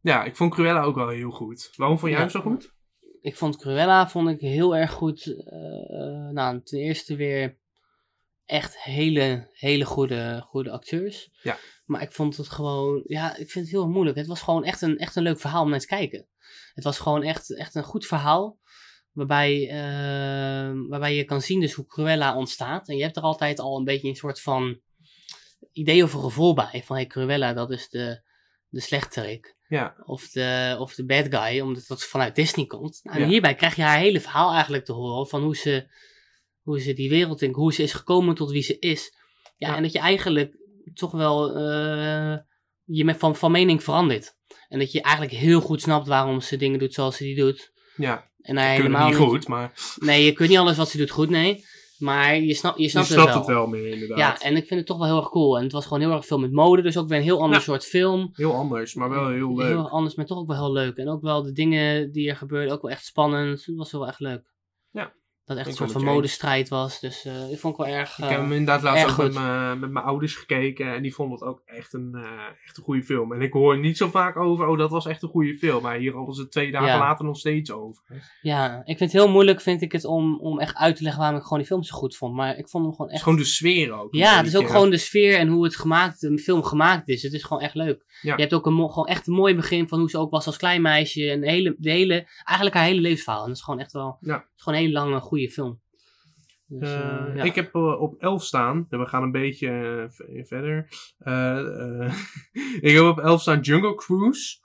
Ja, ik vond Cruella ook wel heel goed. Waarom vond jij hem zo goed? Ik vond Cruella vond ik heel erg goed. eh, nou, ten eerste weer echt hele, hele goede, goede acteurs. Ja. Maar ik vond het gewoon, ja, ik vind het heel moeilijk. Het was gewoon echt een, echt een leuk verhaal om naar te kijken. Het was gewoon echt, echt een goed verhaal. Waarbij, eh, waarbij je kan zien dus hoe Cruella ontstaat. En je hebt er altijd al een beetje een soort van idee of een gevoel bij. Van hey, Cruella, dat is de, de slechterik. Ja. Of de, of de bad guy, omdat dat vanuit Disney komt. Nou, en Ja. hierbij krijg je haar hele verhaal eigenlijk te horen. Van hoe ze, hoe ze die wereld in, hoe ze is gekomen tot wie ze is. Ja, Ja. en dat je eigenlijk toch wel eh, je van, van mening verandert. En dat je eigenlijk heel goed snapt waarom ze dingen doet zoals ze die doet. Ja, En hij ik vind helemaal niet goed, maar Nee, je kunt niet alles wat ze doet goed, nee. Maar je, snap, je je snapt, snapt het, het wel. wel meer inderdaad. Ja, en ik vind het toch wel heel erg cool. En het was gewoon heel erg veel met mode, dus ook weer een heel ander Ja. soort film. Heel anders, maar wel heel leuk. Heel anders, maar toch ook wel heel leuk. En ook wel de dingen die er gebeurden, ook wel echt spannend. Het was wel echt leuk. Ja. Dat echt een soort van modestrijd was. Dus eh ik vond het wel erg... Ik eh, heb hem inderdaad laatst ook met goed. mijn- met mijn ouders gekeken en die vonden het ook echt een, eh, echt een goede film. En ik hoor niet zo vaak over, oh dat was echt een goede film. Maar hier hadden ze twee dagen Ja. later nog steeds over. Ja, ik vind het heel moeilijk, vind ik het, om, om echt uit te leggen waarom ik gewoon die film zo goed vond. Maar ik vond hem gewoon Het is echt... gewoon de sfeer ook. Ja, het is ook gewoon de sfeer en hoe het gemaakt, de film gemaakt is. Het is gewoon echt leuk. Ja. Je hebt ook een, gewoon echt een mooi begin van hoe ze ook was als klein meisje. En hele, de hele, eigenlijk haar hele levensverhaal. En dat is gewoon echt wel Ja. het is gewoon een hele lange, goede film. Dus, Eh, eh, ja. Ik heb eh, op 11 staan. En we gaan een beetje verder. Ik heb op 11 staan Jungle Cruise.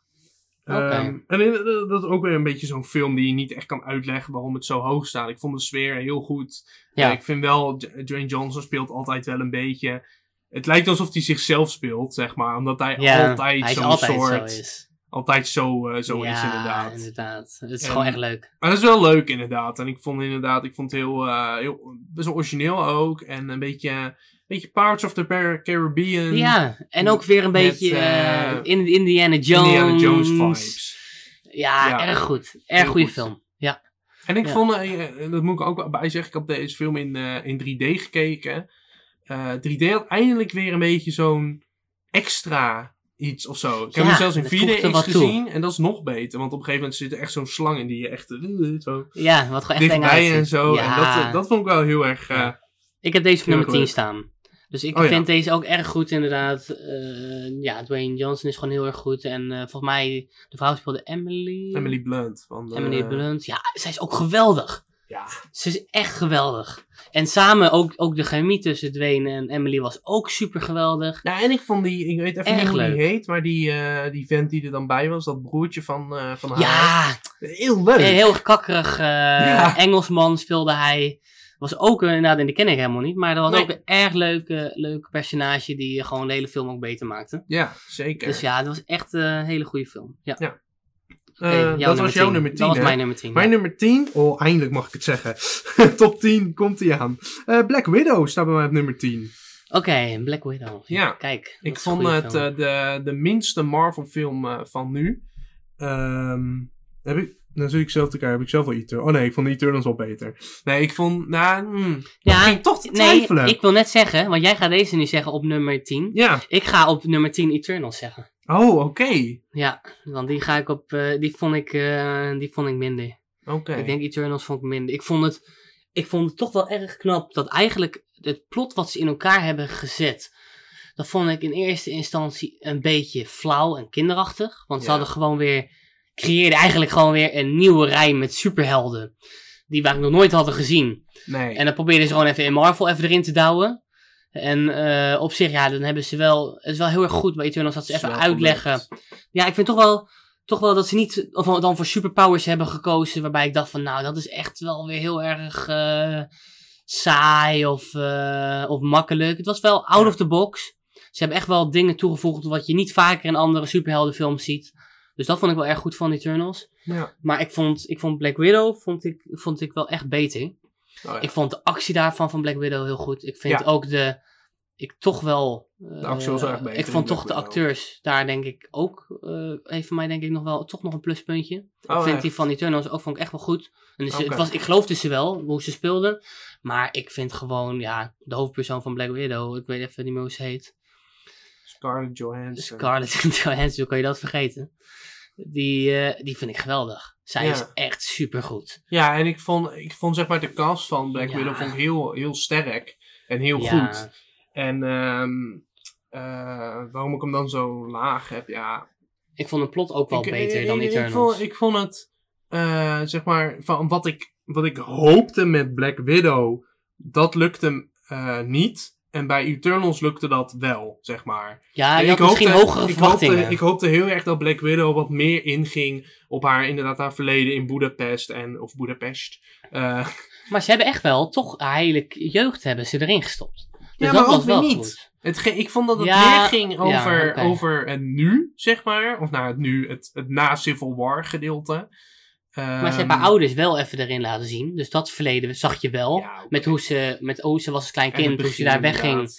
Ehm, en in- eh, dat is ook weer een beetje zo'n film die je niet echt kan uitleggen waarom het zo hoog staat. Ik vond de sfeer heel goed. Ja. Ik vind wel, Dwayne Johnson speelt altijd wel een beetje... Het lijkt alsof hij zichzelf speelt, zeg maar. Omdat hij Ja, altijd zo'n soort... zo. Altijd zo, eh, zo ja, is, inderdaad. inderdaad. Het is En- gewoon echt leuk. Maar dat is wel leuk, inderdaad. En ik vond inderdaad, ik vond het heel, eh, heel best wel origineel ook. En een beetje, een beetje Pirates of the Car- Caribbean. Ja, en ook weer een met, beetje eh, in Indiana Jones. Indiana Jones vibes. Ja, Ja. erg goed. Erg goede goed. film. Ja. En ik Ja. vond, dat moet ik ook wel bij zeggen, ik heb deze film in, in 3D gekeken. Eh 3D had eindelijk weer een beetje zo'n extra iets of zo. Ik heb hem zelfs in dat 4D voegt er wat toe. gezien en dat is nog beter. Want op een gegeven moment zit er echt zo'n slang in die je echt eh, zo ja, wat gewoon echt dichtbij en zo. Ja. En dat, eh, dat vond ik wel heel erg... eh. Ik heb deze op Heel nummer 10 leuk. staan. Dus ik Oh, ja. vind deze ook erg goed inderdaad. Ja, Dwayne Johnson is gewoon heel erg goed. En volgens mij, de vrouw speelde Emily. Emily Blunt. Van de, Emily Blunt. Ja, zij is ook geweldig. Ja, Ze is echt geweldig. En samen ook, ook de chemie tussen Dwayne en Emily was ook super geweldig. Ja, en ik vond die, ik weet even niet hoe leuk. die heet, maar die, eh, die vent die er dan bij was, dat broertje van, eh, van haar. Ja, Heel leuk. een heel kakkerig eh, Ja. Engelsman speelde hij. Was ook, inderdaad, en die ken ik helemaal niet. Maar dat was Nee. ook een erg leuke, leuke personage die gewoon de hele film ook beter maakte. Ja, zeker. Dus ja, het was echt een hele goede film. Ja. Ja. Eh, dat was jouw nummer 10. Dat was hè? mijn nummer 10. Mijn ja. nummer 10, oh eindelijk mag ik het zeggen. Top 10 komt hij aan. Eh, Black Widow staat bij mij op nummer 10. Oké, Black Widow. Ja, Kijk. Ik vond het eh, de, de minste Marvel film eh, van nu. Ehm, heb ik, dan zit ik zelf te kijken, heb ik zelf wel Eternals. Oh nee, ik vond Eternals wel beter. Nee, ik vond, nou, hmm, Ja, ik ging toch te nee, twijfelen. ik wil net zeggen, want jij gaat deze nu zeggen op nummer 10. Ja, Ik ga op nummer 10 Eternals zeggen. Oh, oké. Ja, want die ga ik op, eh, die vond ik, eh, die vond ik minder. Oké. Ik denk Eternals vond ik minder. Ik vond het, ik vond het toch wel erg knap dat eigenlijk het plot wat ze in elkaar hebben gezet, dat vond ik in eerste instantie een beetje flauw en kinderachtig. Want ze Ja. hadden gewoon weer, creëerden eigenlijk gewoon weer een nieuwe rij met superhelden. Die we eigenlijk nog nooit hadden gezien. Nee. En dan probeerden ze gewoon even in Marvel even erin te douwen. En eh, op zich, ja, dan hebben ze wel, het is wel heel erg goed bij Eternals dat ze even uitleggen. gelukt. Ja, ik vind toch wel, toch wel dat ze niet of dan voor superpowers hebben gekozen. Waarbij ik dacht van, nou, dat is echt wel weer heel erg eh, saai of, eh, of makkelijk. Het was wel out Ja. of the box. Ze hebben echt wel dingen toegevoegd wat je niet vaker in andere superheldenfilms ziet. Dus dat vond ik wel erg goed van Eternals. Ja. Maar ik vond, ik vond Black Widow vond ik, vond ik wel echt beter. Oh, ja. Ik vond de actie daarvan van Black Widow heel goed. Ik vind Ja. ook de. Ik toch wel. De actie was eh, erg beter Ik vond Black toch de Widow. acteurs daar denk ik ook. eh heeft voor mij denk ik nog wel toch nog een pluspuntje. Oh, ik vind die van Eternals ook vond ik echt wel goed. En dus, het was, ik geloofde ze wel hoe ze speelden. Maar ik vind gewoon, ja, de hoofdpersoon van Black Widow. Ik weet even niet meer hoe ze heet. Scarlett Johansson. Scarlett Johansson, hoe kan je dat vergeten? Die, eh, die vind ik geweldig. Zij Ja. is echt supergoed. Ja, en ik vond, ik vond zeg maar de cast van Black Ja. Widow vond ik heel, heel sterk. En heel Ja. goed. En ehm, eh, waarom ik hem dan zo laag heb, ja. Ik vond het plot ook wel ik, beter dan ik, ik, Eternals. vond, ik vond het, eh, zeg maar, van wat ik, wat ik hoopte met Black Widow, dat lukte eh, niet. En bij Eternals lukte dat wel, zeg maar. ja, je ik had misschien hoopte- hogere ik verwachtingen. Hoopte, ik hoopte heel erg dat Black Widow wat meer inging op haar, inderdaad, haar verleden in Budapest. En, of Budapest. Eh, Maar ze hebben echt wel, toch eigenlijk jeugd hebben ze erin gestopt. Dus Ja, dat maar ook weer wel niet. goed. Het ge- ik vond dat het Ja, meer ging ja, over, over het nu, zeg maar. Of nou, het nu, het, het na-Civil War gedeelte. Maar ze hebben haar ouders wel even erin laten zien. Dus dat verleden zag je wel. Ja. Met hoe ze, met hoe ze was als klein kind, hoe ze daar wegging.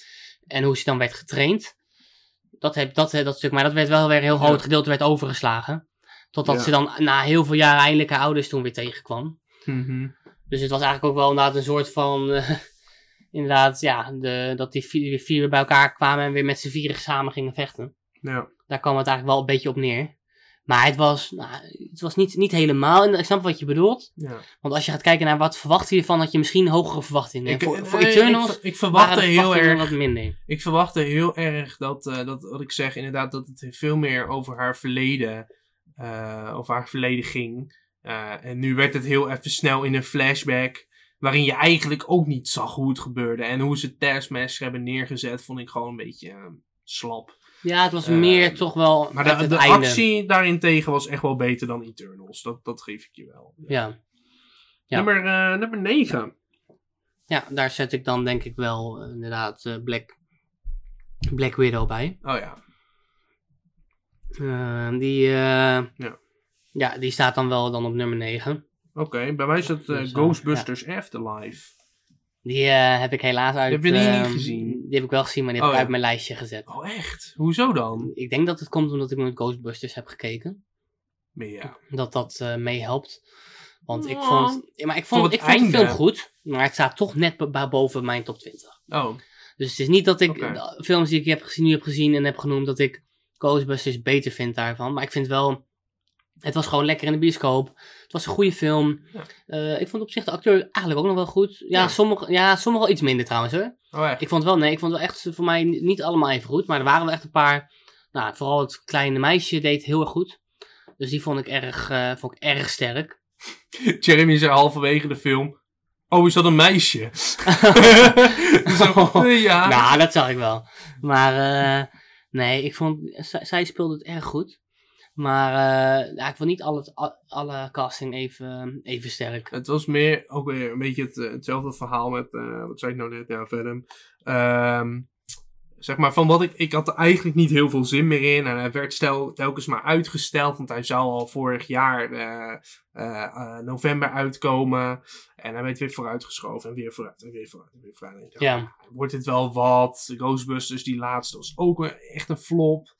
En hoe ze dan werd getraind. Dat, heb, dat, eh, dat stuk, maar dat werd wel weer een heel groot gedeelte werd overgeslagen. Totdat Ja. ze dan na heel veel jaren eindelijk haar ouders toen weer tegenkwam. Mhm. Dus het was eigenlijk ook wel inderdaad een soort van... eh, inderdaad, ja, de, dat die vier, vier weer bij elkaar kwamen en weer met z'n vieren samen gingen vechten. Ja. Daar kwam het eigenlijk wel een beetje op neer. Maar het was, nou, het was niet, niet helemaal. En ik snap wat je bedoelt. ja. Want als je gaat kijken naar wat verwacht je ervan, had je misschien hogere verwachtingen. Ik, En voor, voor ik- Eternals ik, verwachtte heel erg. wat minder. Ik verwachtte heel erg dat, eh, dat, wat ik zeg, inderdaad, dat het veel meer over haar verleden, eh, over haar verleden ging. Eh, en nu werd het heel even snel in een flashback, waarin je eigenlijk ook niet zag hoe het gebeurde. En hoe ze Taskmaster hebben neergezet, vond ik gewoon een beetje eh, slap. Ja, het was Eh, meer toch wel Maar de, de actie daarentegen was echt wel beter dan Eternals. Dat, dat geef ik je wel. Ja. Ja. Nummer, eh, nummer 9. ja, daar zet ik dan denk ik wel eh, inderdaad eh, Black, Black Widow bij. Oh ja. Eh, die, eh, ja. die staat dan wel dan op nummer 9. Oké, bij mij is het eh, Dus, Ghostbusters Afterlife. Die eh, heb ik helaas uit... Heb je die niet eh, gezien? Die heb ik wel gezien, maar die heb Oh, ik uit mijn lijstje gezet. Oh echt? Hoezo dan? Ik denk dat het komt omdat ik met Ghostbusters heb gekeken. Ja. Dat dat eh meehelpt. Want ik vond, maar ik vond, het ik vond de film goed, maar het staat toch net bo- bo- boven mijn top 20. Oh, Dus het is niet dat ik films die ik heb gezien, nu heb gezien en heb genoemd, dat ik Ghostbusters beter vind daarvan. Maar ik vind wel, het was gewoon lekker in de bioscoop. Het was een goede film. Ja. Eh, ik vond op zich de acteur eigenlijk ook nog wel goed. Ja, Ja. sommige, ja sommige wel iets minder trouwens hoor. oh echt? Ik vond wel, nee, ik vond wel echt voor mij niet allemaal even goed. Maar er waren wel echt een paar, nou, vooral het kleine meisje deed heel erg goed. Dus die vond ik erg, eh, vond ik erg sterk. Jeremy zei halverwege de film. Oh, is dat een meisje? Zo, eh, ja. Nou, dat zag ik wel. Maar eh, nee, ik vond, zij speelde het erg goed. Maar eh, ja, ik vond niet alle, alle casting even, even sterk. Het was meer ook weer een beetje het, eh, hetzelfde verhaal met, eh, wat zei ik nou net, ja, Venom. Ehm, zeg maar, van wat ik, ik had er eigenlijk niet heel veel zin meer in. En hij werd stel, telkens maar uitgesteld, want hij zou al vorig jaar eh, november uitkomen. En hij werd weer vooruitgeschoven en weer vooruit en weer vooruit en weer vooruit. En Ja. Wordt dit wel wat? Ghostbusters, die laatste, was ook een- echt een flop.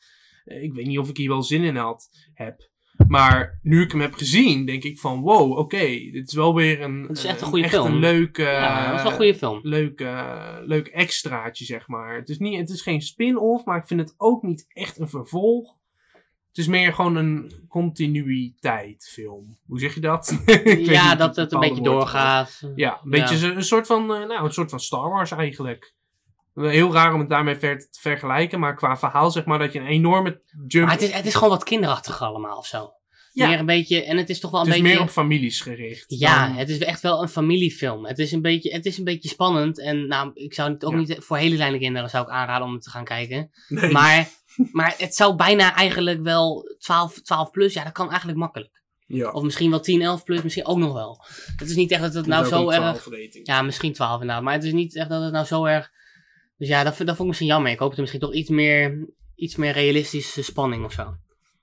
Eh, Ik weet niet of ik hier wel zin in had, heb. Maar nu ik hem heb gezien, denk ik van wow, oké, dit is wel weer een, Het is echt een eh, goede echt film. een leuk, ja, eh, wel een goede film. leuk, eh, leuk extraatje, zeg maar. Het is, niet, het is geen spin-off, maar ik vind het ook niet echt een vervolg. Het is meer gewoon een continuïteit film. Hoe zeg je dat? Ja, dat het een beetje doorgaat. ja, een beetje een soort van, eh, nou, een soort van Star Wars eigenlijk. Heel raar om het daarmee ver te vergelijken, maar qua verhaal zeg maar dat je een enorme jump... Maar het is, het is gewoon wat kinderachtig allemaal of zo. Ja. Meer een beetje, en het is toch wel een het is beetje... meer op families gericht. Ja, dan- het is echt wel een familiefilm. Het is een beetje, het is een beetje spannend. En nou, ik zou het ook Ja. niet voor hele kleine kinderen zou ik aanraden om het te gaan kijken. nee. Maar, maar het zou bijna eigenlijk wel 12, 12 plus, ja, dat kan eigenlijk makkelijk. ja. Of misschien wel 10, 11 plus, misschien ook nog wel. Het is niet echt dat het nou zo erg. 12 rating. Ja, misschien 12 inderdaad. Maar het is niet echt dat het nou zo erg. Dus ja, dat, vond ik misschien jammer. Ik hoopte misschien toch iets meer, iets meer realistische spanning of zo.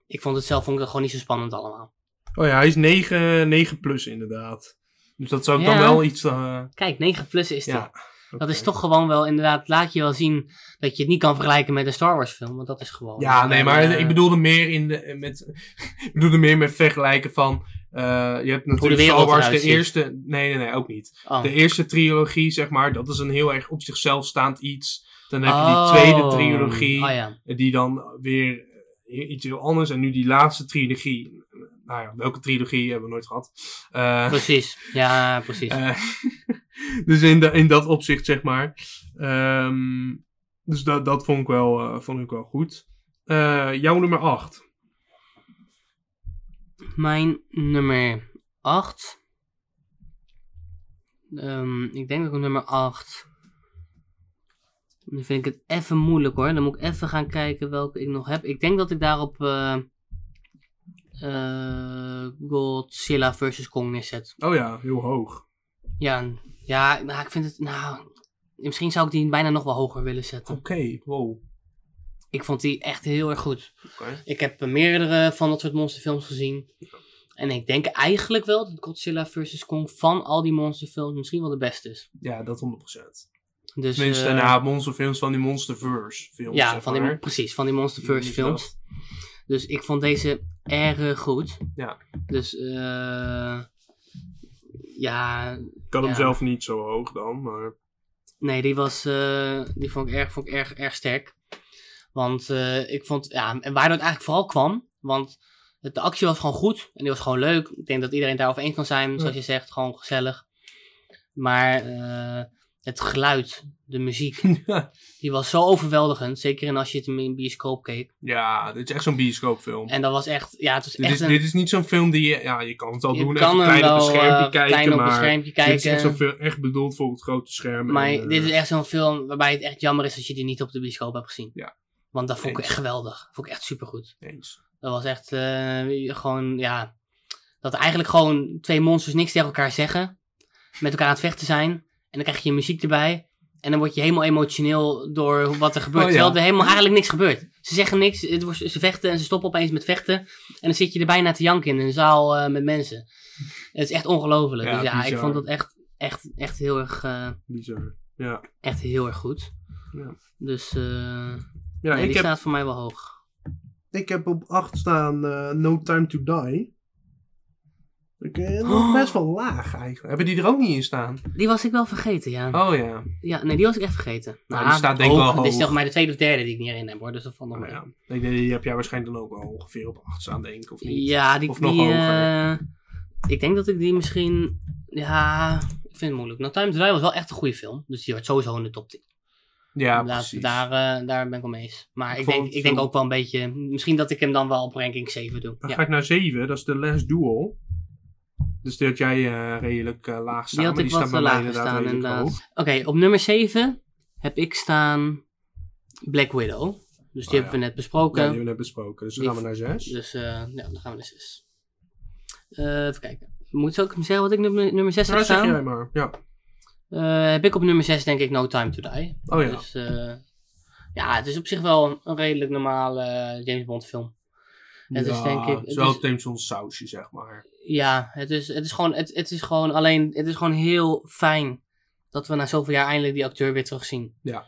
Ik vond het zelf vond ik gewoon niet zo spannend allemaal. Oh ja, hij is 9, 9 plus inderdaad. Dus dat zou ik dan wel iets... eh, Kijk, 9 plus is ja. Dat is toch gewoon wel inderdaad, laat je wel zien dat je het niet kan vergelijken met een Star Wars film. Want dat is gewoon. Ja, nee, maar eh, ik bedoelde meer in de, met, ik bedoelde meer met vergelijken van, je hebt natuurlijk Star Wars de eerste, nee, nee, nee, ook niet. oh. De eerste trilogie, zeg maar, dat is een heel erg op zichzelf staand iets. Dan heb je die Oh. tweede trilogie, Oh ja. die dan weer eh, iets heel anders. En nu die laatste trilogie, nou ja, welke trilogie hebben we nooit gehad. Eh, Precies. Ja, precies. eh, dus in, de, in dat opzicht, zeg maar. Ehm, dus dat, dat vond, ik wel, eh, vond ik wel goed. Eh, jouw nummer 8. Mijn nummer 8. ik denk dat ik nummer 8. Nu vind ik het even moeilijk hoor. Dan moet ik even gaan kijken welke ik nog heb. Ik denk dat ik daarop eh eh, Godzilla vs. Kong neerzet. Oh ja, heel hoog. Ja, ja nou, ik vind het. Nou, misschien zou ik die bijna nog wel hoger willen zetten. Oké, wow. Ik vond die echt heel erg goed. Oké. Ik heb meerdere van dat soort monsterfilms gezien. En ik denk eigenlijk wel dat Godzilla vs. Kong van al die monsterfilms misschien wel de beste is. Ja, dat 100%. Dus, Tenminste, eh, nou, monsterfilms van die Monsterverse films, ja, zeg van die, precies, van die monsterverse films. Dus ik vond deze erg goed. Ja. Dus, eh ja, Ik had hem zelf niet zo hoog dan, maar... Nee, die was, eh, die vond ik erg, vond ik erg, erg sterk. Want eh, ik vond, ja, en waardoor het eigenlijk vooral kwam, want de actie was gewoon goed en die was gewoon leuk. Ik denk dat iedereen daarover eens kan zijn, zoals je zegt, gewoon gezellig. Maar eh, het geluid, de muziek, die was zo overweldigend. Zeker in als je het in een bioscoop keek. ja, dit is echt zo'n bioscoopfilm. En dat was echt, ja, het was Dit echt is, een... dit is niet zo'n film die je... Ja, je kan het je doen, kan even hem klein op een schermpje eh, kijken, klein op een maar... schermpje Dit is echt, kijken. zo'n film, echt bedoeld voor het grote scherm. Maar en, dit is echt zo'n film waarbij het echt jammer is dat je die niet op de bioscoop hebt gezien. Ja. Want dat vond ik Eens. echt geweldig. Dat vond ik echt supergoed. Eens. Dat was echt eh, gewoon, ja. Dat eigenlijk gewoon twee monsters niks tegen elkaar zeggen. Met elkaar aan het vechten zijn. En dan krijg je muziek erbij. En dan word je helemaal emotioneel door wat er gebeurt. Oh, ja. Terwijl er helemaal eigenlijk niks gebeurt. Ze zeggen niks, het wordt, ze vechten en ze stoppen opeens met vechten. En dan zit je er bijna te janken in een zaal eh, met mensen. Het is echt ongelooflijk. Ja, dus ja, ik vond dat echt, echt, echt heel erg, eh, Bizar. Ja. echt heel erg goed. Ja. Dus eh Ja, nee, ik, die heb, staat voor mij wel hoog. ik heb op 8 staan eh, No Time to Die. Ik, eh, nog Oh. best wel laag eigenlijk. Hebben die er ook niet in staan? Die was ik wel vergeten, ja. Oh ja. Ja, nee, die was ik echt vergeten. Nou, die staat denk ik hoog. wel Dit is hoog. toch maar de tweede of derde die ik niet herinner heb hoor, dus dat nog Nou ja. Ik denk, die heb jij waarschijnlijk dan ook wel ongeveer op 8 staan, denk ik. Of niet? Ja, die, Of nog die hoger. eh, ik denk dat ik die misschien, ja, ik vind het moeilijk. No Time to Die was wel echt een goede film, dus die wordt sowieso in de top 10. Ja, precies. daar, eh, daar ben ik mee eens. Maar Ik denk, ik denk ook wel een beetje, misschien dat ik hem dan wel op ranking 7 doe. Dan Ja. ga ik naar 7, dat is de Last Duel. Dus die had jij eh, redelijk eh, laag staan. Die had maar ik die wat staat inderdaad staan inderdaad. Oké, op nummer 7 heb ik staan Black Widow. Dus die Oh, hebben we net Ja, besproken. die hebben we net besproken. Dus dan gaan we naar 6. Dus eh, ja, dan gaan we naar 6. even kijken. Moet ik ook zeggen wat ik nummer, nummer 6 heb Ja, zeg staan? jij maar. Ja. Eh, heb ik op nummer 6 denk ik No Time to Die. Oh ja. Dus eh, ja, het is op zich wel een redelijk normale eh, James Bond film. Het is Ja, denk ik- Het is het wel is- het Jameson sausje, zeg maar. Ja, het is, het is gewoon, het, het is gewoon alleen, het is gewoon heel fijn dat we na zoveel jaar eindelijk die acteur weer terugzien. Ja.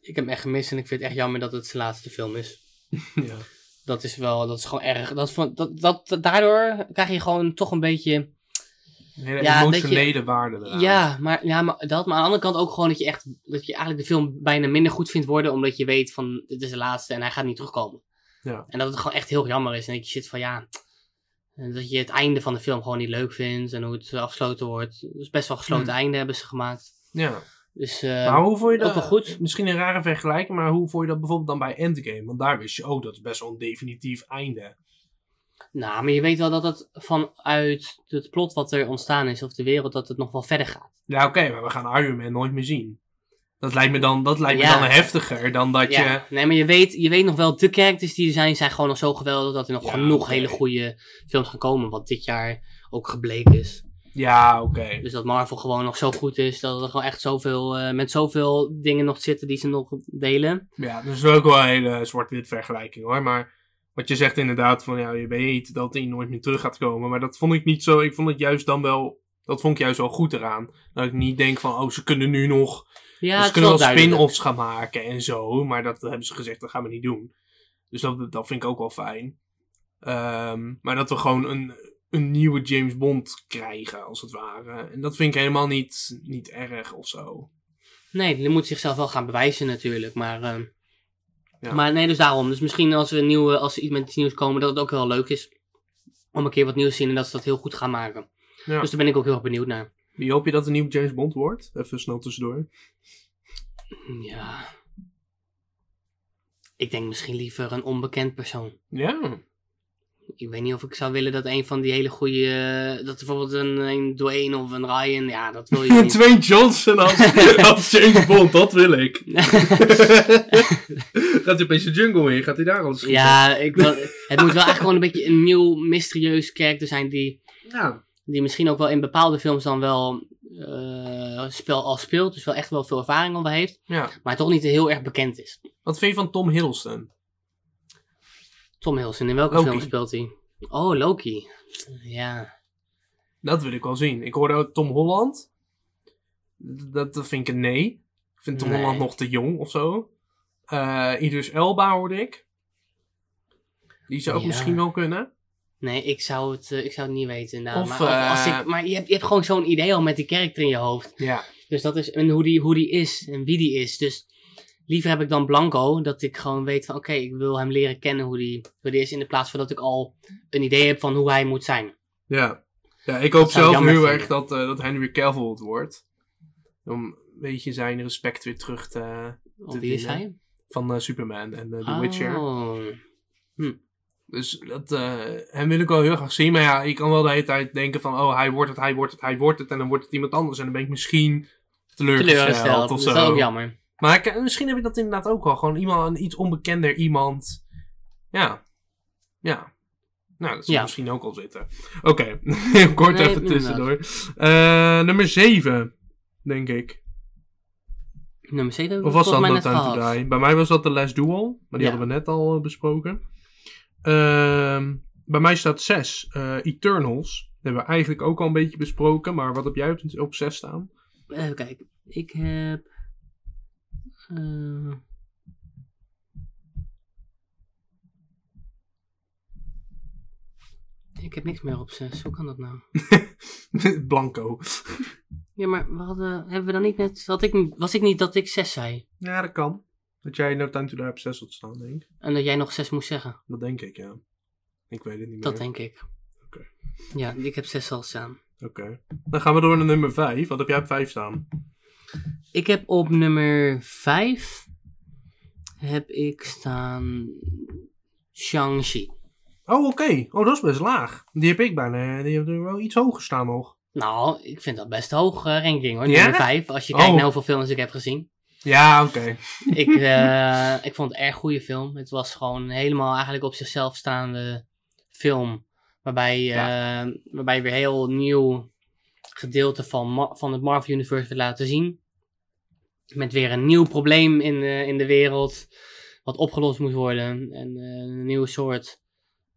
Ik heb hem echt gemist en ik vind het echt jammer dat het zijn laatste film is. ja. Dat is wel, dat is gewoon erg. Dat, dat, dat, daardoor krijg je gewoon toch een beetje Een hele Ja, emotionele waarde eraan. Ja, maar, ja, maar dat. Maar aan de andere kant ook gewoon dat je echt, dat je eigenlijk de film bijna minder goed vindt worden, omdat je weet van, dit is de laatste en hij gaat niet terugkomen. Ja. En dat het gewoon echt heel jammer is. En dat je zit van, ja, dat je het einde van de film gewoon niet leuk vindt en hoe het afgesloten wordt. Dus best wel gesloten einde hebben ze gemaakt. ja. Dus, eh, Maar hoe vond je dat? ook wel goed. Misschien een rare vergelijking, maar hoe vond je dat bijvoorbeeld dan bij Endgame? Want daar wist je ook, dat is best wel een definitief einde. Nou, maar je weet wel dat het vanuit het plot wat er ontstaan is, of de wereld, dat het nog wel verder gaat. Ja, oké, maar we gaan Iron Man nooit meer zien. Dat lijkt me dan, dat lijkt me dan heftiger dan dat ja, je... nee, maar je weet, je weet nog wel, de characters die er zijn, zijn gewoon nog zo geweldig dat er nog Ja, genoeg hele goede films gaan komen. Wat dit jaar ook gebleken is. Ja, oké. Dus dat Marvel gewoon nog zo goed is, dat er gewoon echt zoveel, eh, met zoveel dingen nog zitten die ze nog delen. Ja, dat is ook wel een hele zwart-wit vergelijking hoor. Maar wat je zegt inderdaad, van ja, je weet dat hij nooit meer terug gaat komen. Maar dat vond ik niet zo. Ik vond het juist dan wel. Dat vond ik juist wel goed eraan. Dat ik niet denk van, oh, ze kunnen nu nog. Ja, ze kunnen wel spin-offs gaan maken en zo. Maar dat hebben ze gezegd, dat gaan we niet doen. Dus dat, dat vind ik ook wel fijn. Ehm, maar dat we gewoon een, een nieuwe James Bond krijgen, als het ware. En dat vind ik helemaal niet, niet erg of zo. Nee, die moet zichzelf wel gaan bewijzen natuurlijk, maar... eh, Ja. Maar nee, dus daarom. Dus misschien als we, nieuwe, als er iets met iets nieuws komen, dat het ook wel leuk is. Om een keer wat nieuws te zien en dat ze dat heel goed gaan maken. Ja. Dus daar ben ik ook heel erg benieuwd naar. Wie hoop je dat een nieuwe James Bond wordt? Even snel tussendoor. Ja. Ik denk misschien liever een onbekend persoon. Ja. Ik weet niet of ik zou willen dat een van die hele goede. eh, dat bijvoorbeeld een, een Dwayne of een Ryan. Ja, dat wil je niet. Dwayne Johnson als, als James Bond, dat wil ik. Gaat hij opeens de jungle in? Gaat hij daar al schieten? ja, ik wil, het moet wel echt gewoon een beetje een nieuw mysterieus karakter zijn. Die, Ja. die misschien ook wel in bepaalde films dan wel. eh, spel al speelt. Dus wel echt wel veel ervaring al heeft. ja. Maar toch niet heel erg bekend is. Wat vind je van Tom Hiddleston? Tom Hiddleston, in welke Loki. film speelt hij? Oh, Loki. Ja. Dat wil ik wel zien. Ik hoorde ook Tom Holland. Dat, dat vind ik een nee. Ik vind Tom Nee. Holland nog te jong of zo. Eh Idris Elba hoorde ik. Die zou ook Ja. misschien wel kunnen. Nee, ik zou het, eh, ik zou het niet weten. inderdaad. Of, maar, of als eh, ik, maar je, hebt, je hebt gewoon zo'n idee al met die karakter in je hoofd. Ja. Dus dat is, en hoe die, hoe die is en wie die is. Dus liever heb ik dan Blanco, dat ik gewoon weet van oké, ik wil hem leren kennen hoe die, hoe die is. In de plaats van dat ik al een idee heb van hoe hij moet zijn. Ja. Ja, ik hoop Dat zelf heel erg dat, eh, dat Henry Cavill het wordt. Om een beetje zijn respect weer terug te... Te wie is winnen. hij? Van eh, Superman en eh, The Witcher. Oh. Dus dat, hem wil ik wel heel graag zien. Maar ja, ik kan wel de hele tijd denken van... Oh, hij wordt het, hij wordt het, hij wordt het. En dan wordt het iemand anders. En dan ben ik misschien teleurgesteld, Teleurgesteld. of Dat zo. is ook jammer. Maar ik- misschien heb ik dat inderdaad ook al. Gewoon iemand, een iets onbekender iemand. Ja. Ja. Nou, dat zou Ja. misschien ook al zitten. Oké, heel kort Nee, even tussendoor. Eh, nummer 7, denk ik. Nummer 7 hebben Of was dat No Time to. Die? Bij mij was dat The Last Duel. Maar die Ja. hadden we net al eh, besproken. Ehm, bij mij staat 6. Eternals. Dat hebben we eigenlijk ook al een beetje besproken. Maar wat heb jij op- op 6 staan? Even kijken. Ik heb... eh, ik heb niks meer op 6. Hoe kan dat nou? Blanco. Ja, maar we hadden, hebben we dan niet net... Had ik, was ik niet dat ik 6 zei? Ja, dat kan. Dat jij No Time to Die op 6 had staan, denk ik. En dat jij nog 6 moest zeggen? Dat denk ik, ja. Ik weet het niet Dat meer. denk ik. Oké. Ja, ik heb 6 al staan. Oké. Dan gaan we door naar nummer 5. Wat heb jij op 5 staan? Ik heb op nummer 5 heb ik staan Shang-Chi. Oh, oké. Oh, dat is best laag. Die heb ik bijna. Die heb ik wel iets hoger staan nog. Nou, ik vind dat best hoog eh, ranking hoor. Ja? Nummer 5, als je kijkt Oh. naar hoeveel films ik heb gezien. Ja, oké. Ik, eh, ik vond het een erg goede film. Het was gewoon helemaal eigenlijk op zichzelf staande film. Waarbij, eh, waarbij je weer heel nieuw gedeelte van, van het Marvel Universe wil laten zien. Met weer een nieuw probleem in de, in de wereld. Wat opgelost moet worden. En eh, een nieuwe soort.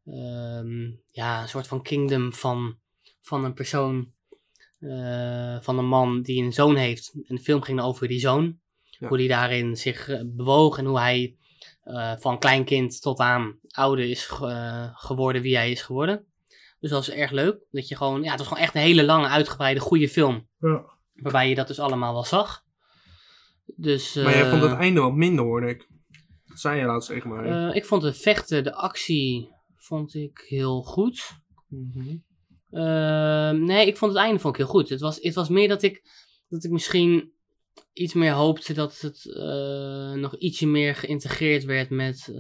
ehm, ja, een soort van kingdom van, van een persoon. eh, van een man die een zoon heeft. En de film ging over die zoon. Ja. Hoe die daarin zich eh, bewoog en hoe hij eh, van klein kind tot aan ouder is ge- eh, geworden wie hij is geworden. Dus dat was erg leuk. Dat je gewoon, ja, het was gewoon echt een hele lange, uitgebreide, goede film. Ja. Waarbij je dat dus allemaal wel zag. Dus, Maar jij vond het eh, einde wat minder, hoorde ik. Dat zei je laatst tegen mij. eh, ik vond het vechten, de actie, vond ik heel goed. Mhm. Eh, nee, ik vond het einde vond ik heel goed. Het was, het was meer dat ik, dat ik misschien iets meer hoopte dat het nog ietsje meer geïntegreerd werd met,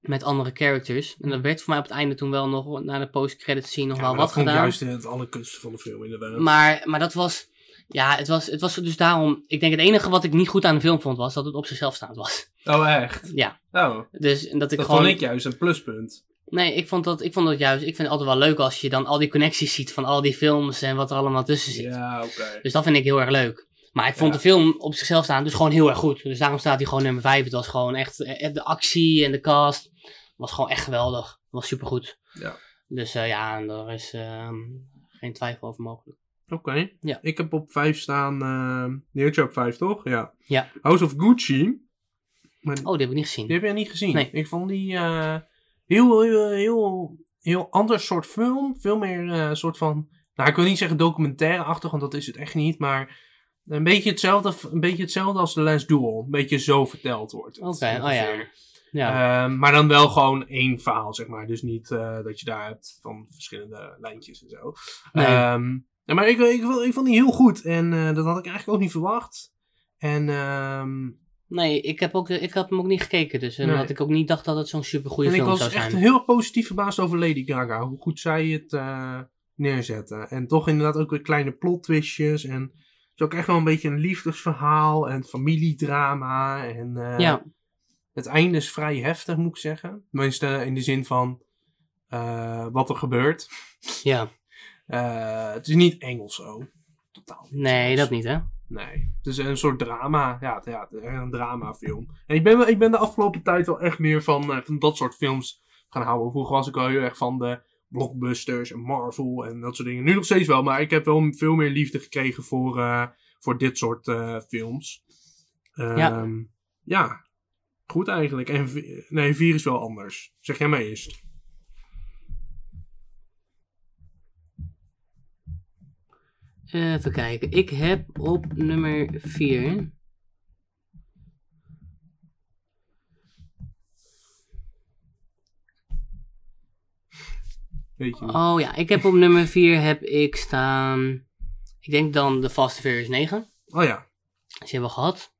met andere characters. En dat werd voor mij op het einde toen wel nog, na de post-credits scene, nog Ja, wel maar wat dat vond ik gedaan. juist het allerkunste van de film, inderdaad. Maar, maar dat was, ja, het was, het was dus daarom, ik denk het enige wat ik niet goed aan de film vond was dat het op zichzelf staand was. Oh, echt? Ja. Oh, Dus dat ik dat gewoon... vond ik juist een pluspunt. Nee, ik vond, dat, ik vond dat juist, ik vind het altijd wel leuk als je dan al die connecties ziet van al die films en wat er allemaal tussen zit. Ja, oké. Dus dat vind ik heel erg leuk. Maar ik vond Ja. de film op zichzelf staan dus gewoon heel erg goed. Dus daarom staat hij gewoon nummer 5. Het was gewoon echt, eh, de actie en de cast was gewoon echt geweldig. Het was supergoed. Ja. Dus eh, ja, en daar is ehm, geen twijfel over mogelijk. Oké. Ja. Ik heb op 5 staan. eh die had je op 5, toch? Ja. Ja. House of Gucci. Maar Oh, die heb ik niet gezien. die heb jij niet gezien. Nee. Ik vond die eh, heel, heel, heel, heel ander soort film. Veel meer eh soort van. Nou, ik wil niet zeggen documentaire-achtig, want dat is het echt niet. Maar een beetje hetzelfde, een beetje hetzelfde als The Last Duel. Een beetje zo verteld wordt. Oké, oh ja. Ja. Ehm, maar dan wel gewoon één verhaal, zeg maar. Dus niet eh, dat je daar hebt van verschillende lijntjes en zo. Nee. Ehm, ja, maar ik, ik, ik, vond die heel goed. En eh, dat had ik eigenlijk ook niet verwacht. En ehm, nee, ik heb, ook, ik heb hem ook niet gekeken. Dus en Nee. dat ik ook niet dacht dat het zo'n supergoeie en ik film was zou echt zijn. heel positief verbaasd over Lady Gaga. Hoe goed zij het eh, neerzetten. En toch inderdaad ook weer kleine plot twistjes. En het is ook echt wel een beetje een liefdesverhaal. En familiedrama. En eh, Ja, Het einde is vrij heftig, moet ik zeggen. Tenminste, in de zin van wat er gebeurt. ja. Eh, het is niet Engels zo. Totaal niet Nee, Engels. dat niet hè. Nee. Het is een soort drama. Ja, ja een dramafilm. En ik ben, wel- ik ben de afgelopen tijd wel echt meer van, eh, van dat soort films gaan houden. Vroeger was ik al heel erg van de blockbusters en Marvel en dat soort dingen. Nu nog steeds wel, maar ik heb wel veel meer liefde gekregen voor, eh, voor dit soort films. Ja. ja. ja, goed eigenlijk. En nee, vier is wel anders. Zeg jij maar eerst. Even kijken. Ik heb op nummer 4. Weet je niet. Oh ja, ik heb op nummer 4 heb ik staan. Ik denk dan de Fast Furious 9. Oh ja. Die hebben we gehad.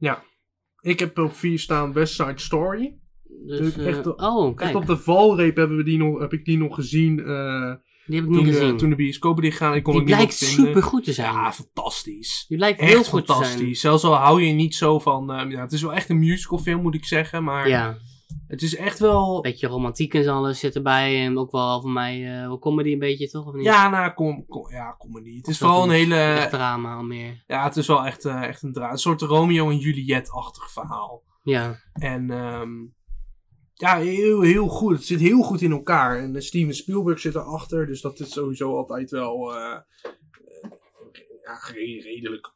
Ik heb op vier staan West Side Story. Dus, Dus eh, echt op- oh, Echt kijk. op de valreep hebben we die nog, heb ik die nog gezien. eh, Die heb ik niet Toen de, gezien. toen de bioscopen dichtgaan, ik kon die blijkt vinden. super goed te zijn. Ja, fantastisch. die blijkt Echt heel goed te zijn. fantastisch. Zelfs al hou je niet zo van... eh, ja, het is wel echt een musicalfilm, moet ik zeggen. Maar Ja, het is echt wel... beetje romantiek en alles zit erbij. En ook wel voor mij eh wel comedy een beetje, toch? Of niet? Ja, nou, kom, kom, ja, comedy. Het is vooral een hele... Echt drama al meer. Ja, het is wel echt, eh, echt een draad. Een soort Romeo en Juliet-achtig verhaal. Ja, En ehm, ja, heel, heel goed. Het zit heel goed in elkaar. En eh, Steven Spielberg zit erachter. Dus dat is sowieso altijd wel eh, eh, ja, redelijk,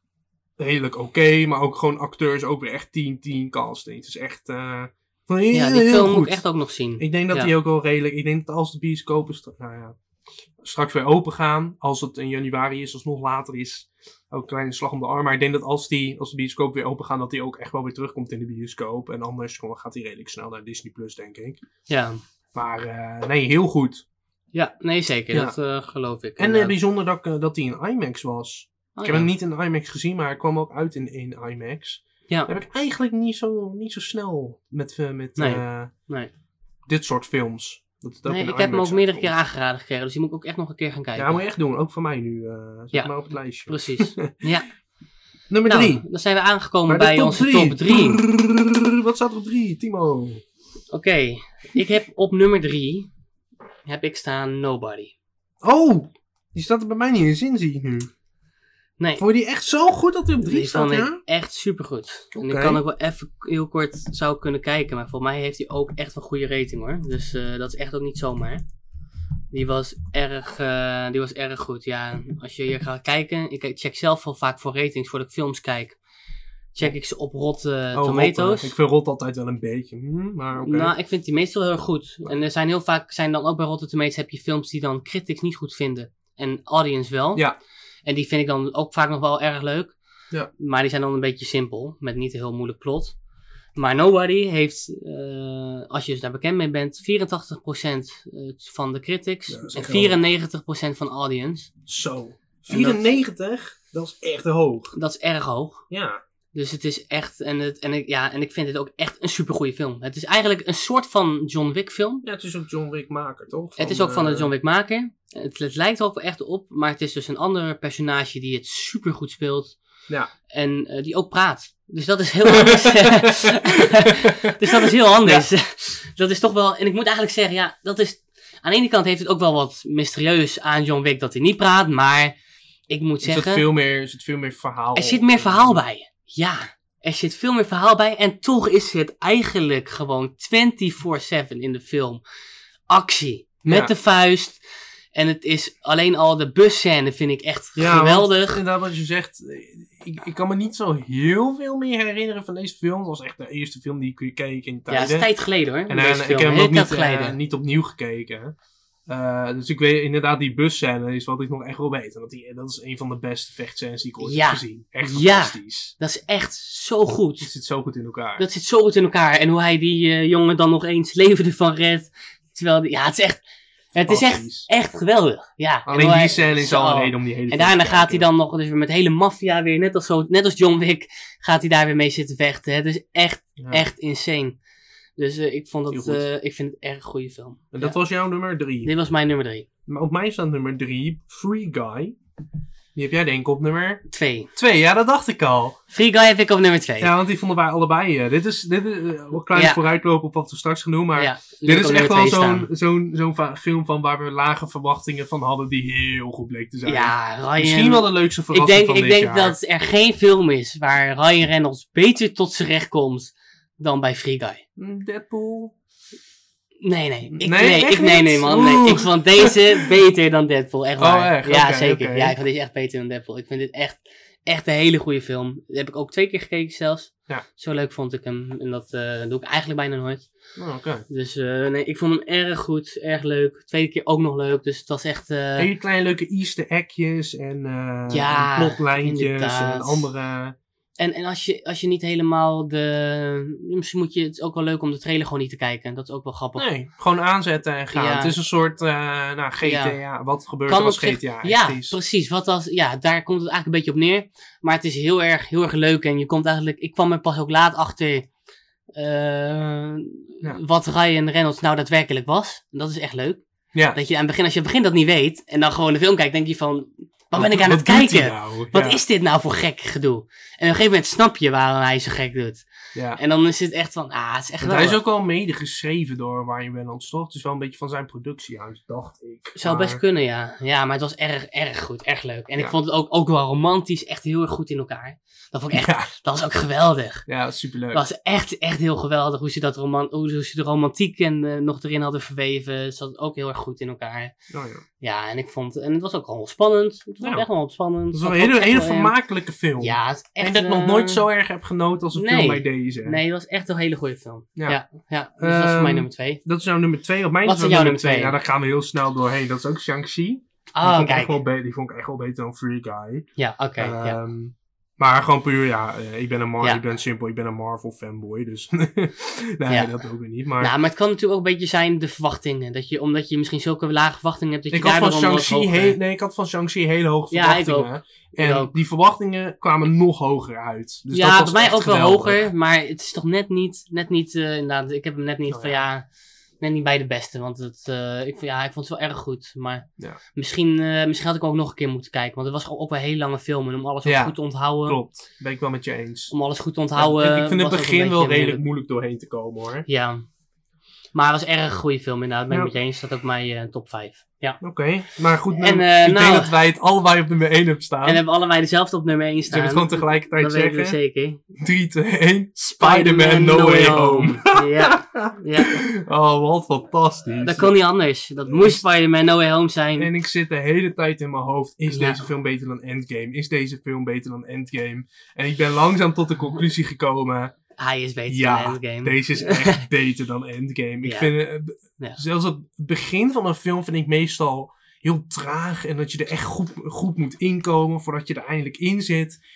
redelijk oké. maar ook gewoon acteurs, ook weer echt 10-10 casting. Het is echt heel, ja die heel film goed. moet ik echt ook nog zien. Ik denk dat Ja. die ook wel redelijk... Ik denk dat als de bioscopen nou ja, straks weer open gaan, als het in januari is, als het nog later is, ook een kleine slag om de arm. Maar ik denk dat als, die, als de bioscopen weer open gaan, dat die ook echt wel weer terugkomt in de bioscoop. En anders gewoon gaat die redelijk snel naar Disney Plus, denk ik. Ja, Maar eh, nee, heel goed. ja nee zeker. Ja. Dat eh, geloof ik. En eh, bijzonder dat, dat die in IMAX was. Oh, ik heb ja. hem niet in IMAX gezien, maar hij kwam ook uit in, in IMAX. Ja. Dat heb ik eigenlijk niet zo, niet zo snel met, met Nee. Nee, dit soort films. Dat het ook nee ik heb hem ook meerdere keer aangeraden gekregen. Dus die moet ik ook echt nog een keer gaan kijken. Ja, moet je echt doen. Ook voor mij nu. zet Ja. maar op het lijstje. Precies. ja. Nummer Nou, drie. dan zijn we aangekomen Bij top onze drie. top 3. Oké, Wat staat er op drie, Timo? ik heb op nummer 3 heb ik staan Nobody. Oh, die staat er bij mij niet in zin, zie ik nu. Nee, Vond je die echt zo goed dat hij op drie die staat, vond ik echt supergoed. En ik kan ook wel even heel kort zou kunnen kijken, maar volgens mij heeft hij ook echt een goede rating hoor. Dus eh, dat is echt ook niet zomaar. Die was erg, eh, die was erg goed. Ja, als je hier gaat kijken, ik check zelf wel vaak voor ratings voordat ik films kijk. Check ik ze op Rotte Oh, Tomatoes. Rot, eh, ik vind Rot altijd wel een beetje. hm, maar. Nou, ik vind die meestal heel erg goed. En er zijn heel vaak, zijn dan ook bij Rotten Tomatoes heb je films die dan critics niet goed vinden. En audience wel. Ja. En die vind ik dan ook vaak nog wel erg leuk. Ja. Maar die zijn dan een beetje simpel, met niet een heel moeilijk plot. Maar Nobody heeft, eh, als je dus daar bekend mee bent, 84% van de critics Ja, dat en echt 94% van audience. Zo. 94? Dat is echt hoog. Dat is erg hoog. Ja. Dus het is echt, en, het, en, ik, ja, en ik vind het ook echt een supergoeie film. Het is eigenlijk een soort van John Wick film. Ja, het is ook John Wick maker, toch? het is ook van de eh, John Wick maker. Het, het lijkt er ook wel echt op, maar het is dus een ander personage die het super goed speelt. Ja. En eh, die ook praat. Dus dat is heel anders. dus dat is heel anders. dat is toch wel, en ik moet eigenlijk zeggen, ja, dat is. Aan de ene kant heeft het ook wel wat mysterieus aan John Wick dat hij niet praat, maar ik moet zeggen. veel meer, er zit veel meer verhaal. Er zit meer verhaal bij. Ja, er zit veel meer verhaal bij. En toch is het eigenlijk gewoon 24-7 in de film. Actie. Met Ja. de vuist. En het is alleen al de busscène vind ik echt Ja, want geweldig. Inderdaad, wat je zegt. Ik, ik kan me niet zo heel veel meer herinneren van deze film. Het was echt de eerste film die ik keek in Ja, tijden. het is tijd geleden hoor. En eh, film. ik heb hem ook niet, eh, niet opnieuw gekeken. Eh, dus ik weet inderdaad, die busscène is wat ik nog echt wil weten. Want die, dat is een van de beste vechtscènes die ik ooit Ja. heb gezien. Echt Ja. fantastisch. Dat is echt zo goed. zit zo goed in elkaar. Dat zit zo goed in elkaar. En hoe hij die eh, jongen dan nog eens leven ervan redt. Terwijl, die- ja, het is echt, het is echt, echt geweldig. Ja. En Alleen die hij- scène is al een reden om die hele En daarna gaat hij dan nog dus weer met hele maffia weer, net als, zo, net als John Wick, gaat hij daar weer mee zitten vechten. Het is echt, Ja. echt insane. Dus eh, ik, vond goed. eh, ik vind het erg een goede film. En dat Ja. was jouw nummer drie. Dit was mijn nummer 3. Maar op mij staat nummer drie, Free Guy. Die heb jij denk ik op nummer 2. twee. Ja, dat dacht ik al. Free Guy heb ik op nummer 2. Ja, want die vonden wij allebei. eh, dit is, dit is een kleine Ja. vooruitloop op wat we straks gaan doen. Maar ja, dit is ik echt wel twee zo'n zo'n zo'n film van waar we lage verwachtingen van hadden. Die heel goed bleek te zijn. Ja, Ryan... Misschien wel de leukste ik verrassing denk, van ik dit denk jaar. dat er geen film is waar Ryan Reynolds beter tot zijn recht komt dan bij Free Guy. Mm, Deadpool. Nee, nee. Ik, Nee, nee, ik, nee, nee, man. Nee. Ik vond deze beter dan Deadpool. Echt Oh, waar. echt? Ja, zeker. Ja, ik vond deze echt beter dan Deadpool. Ik vind dit echt, echt een hele goede film. Die heb ik ook twee keer gekeken zelfs. Ja. Zo leuk vond ik hem. En dat eh, doe ik eigenlijk bijna nooit. Oh, Oké. Dus eh, nee, ik vond hem erg goed. Erg leuk. Tweede keer ook nog leuk. Dus het was echt... eh, Hele kleine leuke easter eggjes en, eh Ja, en plotlijntjes en andere... En, en als, je, als je niet helemaal de... Misschien moet je... Het is ook wel leuk om de trailer gewoon niet te kijken. Dat is ook wel grappig. Nee, gewoon aanzetten en gaan. Ja. Het is een soort uh, nou, GTA. Ja. Wat gebeurt er als op zich- GTA Ja, is? precies. Wat als, ja, daar komt het eigenlijk een beetje op neer. Maar het is heel erg, heel erg leuk. En je komt eigenlijk... Ik kwam er pas ook laat achter... Ja. Wat Ryan Reynolds nou daadwerkelijk was. En dat is echt leuk. Ja. Dat je aan het begin, als je aan het begin dat niet weet en dan gewoon de film kijkt, denk je van, wat ben ik aan het kijken? nou? Wat Ja. is dit nou voor gek gedoe? En op een gegeven moment snap je waarom hij zo gek doet. Ja. En dan is het echt van, ah, het is echt hij is ook al mede geschreven door Ryan Reynolds, toch? Het is wel een beetje van zijn productiehuis, dacht ik. Zou Maar- best kunnen, ja. Ja, maar het was erg, erg goed, erg leuk. En ik vond het ook, ook wel romantisch, echt heel erg goed in elkaar. Dat vond ik echt, Ja, dat was ook geweldig. ja superleuk. Dat was echt, echt heel geweldig hoe ze, dat roman, hoe ze de romantiek en, eh, nog erin hadden verweven. Het zat ook heel erg goed in elkaar. Oh, ja. Ja, en ik vond, en het was ook gewoon spannend. Het was Ja. echt wel spannend. Het wel zat een hele, hele wel vermakelijke film. Ja, het is echt... en dat ik nog nooit zo erg heb genoten als een nee. film bij deze. Nee, het was echt een hele goede film. Ja. Ja, dus dat is voor mij Ehm, nummer twee. Dat is nou nummer twee. Op mijn Wat is wel jouw nummer twee. Ja, daar gaan we heel snel doorheen. Dat is ook Shang-Chi. Die, Oh, vond ik echt kijk. wel die vond ik echt wel beter dan Free Guy. Ja, oké. ja. Maar gewoon puur, ja, eh, ik ben een Mar Ja. ik ben simpel, ik ben een Marvel fanboy, dus nee, Ja. dat ook weer niet. Maar Nou, maar het kan natuurlijk ook een beetje zijn de verwachtingen. Dat je, omdat je misschien zulke lage verwachtingen hebt, dat je ik had van Shang-Chi nee, ik had van Shang-Chi hele hoge Ja, verwachtingen. Ik en ook. die verwachtingen kwamen nog hoger uit. Dus dat ja, was bij mij ook wel hoger, maar het is toch net niet, net niet, eh, inderdaad, ik heb hem net niet Oh, van ja, net niet bij de beste, want het, eh, ik, vond- ja, ik vond het wel erg goed, maar Ja. misschien, eh, misschien had ik ook nog een keer moeten kijken, want het was gewoon ook wel een hele lange film en om alles Ja, goed te onthouden, Klopt, ben ik wel met je eens. om alles goed te onthouden. ik, ik vind het begin wel redelijk moeilijk. moeilijk doorheen te komen hoor. Ja, maar het was erg een goede film inderdaad, ben ik met je eens, staat ook mijn eh, top 5. Ja. Oké, maar goed, En, nou, eh, ik nou- denk dat wij het allebei op nummer 1 hebben staan. En hebben allebei dezelfde op nummer 1 Zullen we staan. het gewoon tegelijkertijd dat weten we zeggen? zeker. 3, 2, 1. Spider-Man No Way Home. ja, ja, Oh, wat fantastisch. dat kon niet anders. Dat moest Spider-Man No Way Home zijn. En ik zit de hele tijd in mijn hoofd. Is Ja. deze film beter dan Endgame? Is deze film beter dan Endgame? En ik ben langzaam tot de conclusie gekomen. Hij is beter Ja, dan Endgame. Deze is echt beter dan Endgame. Ik Ja. vind, eh, Ja. zelfs het begin van een film vind ik meestal heel traag. En dat je er echt goed, goed moet inkomen voordat je er eindelijk in zit.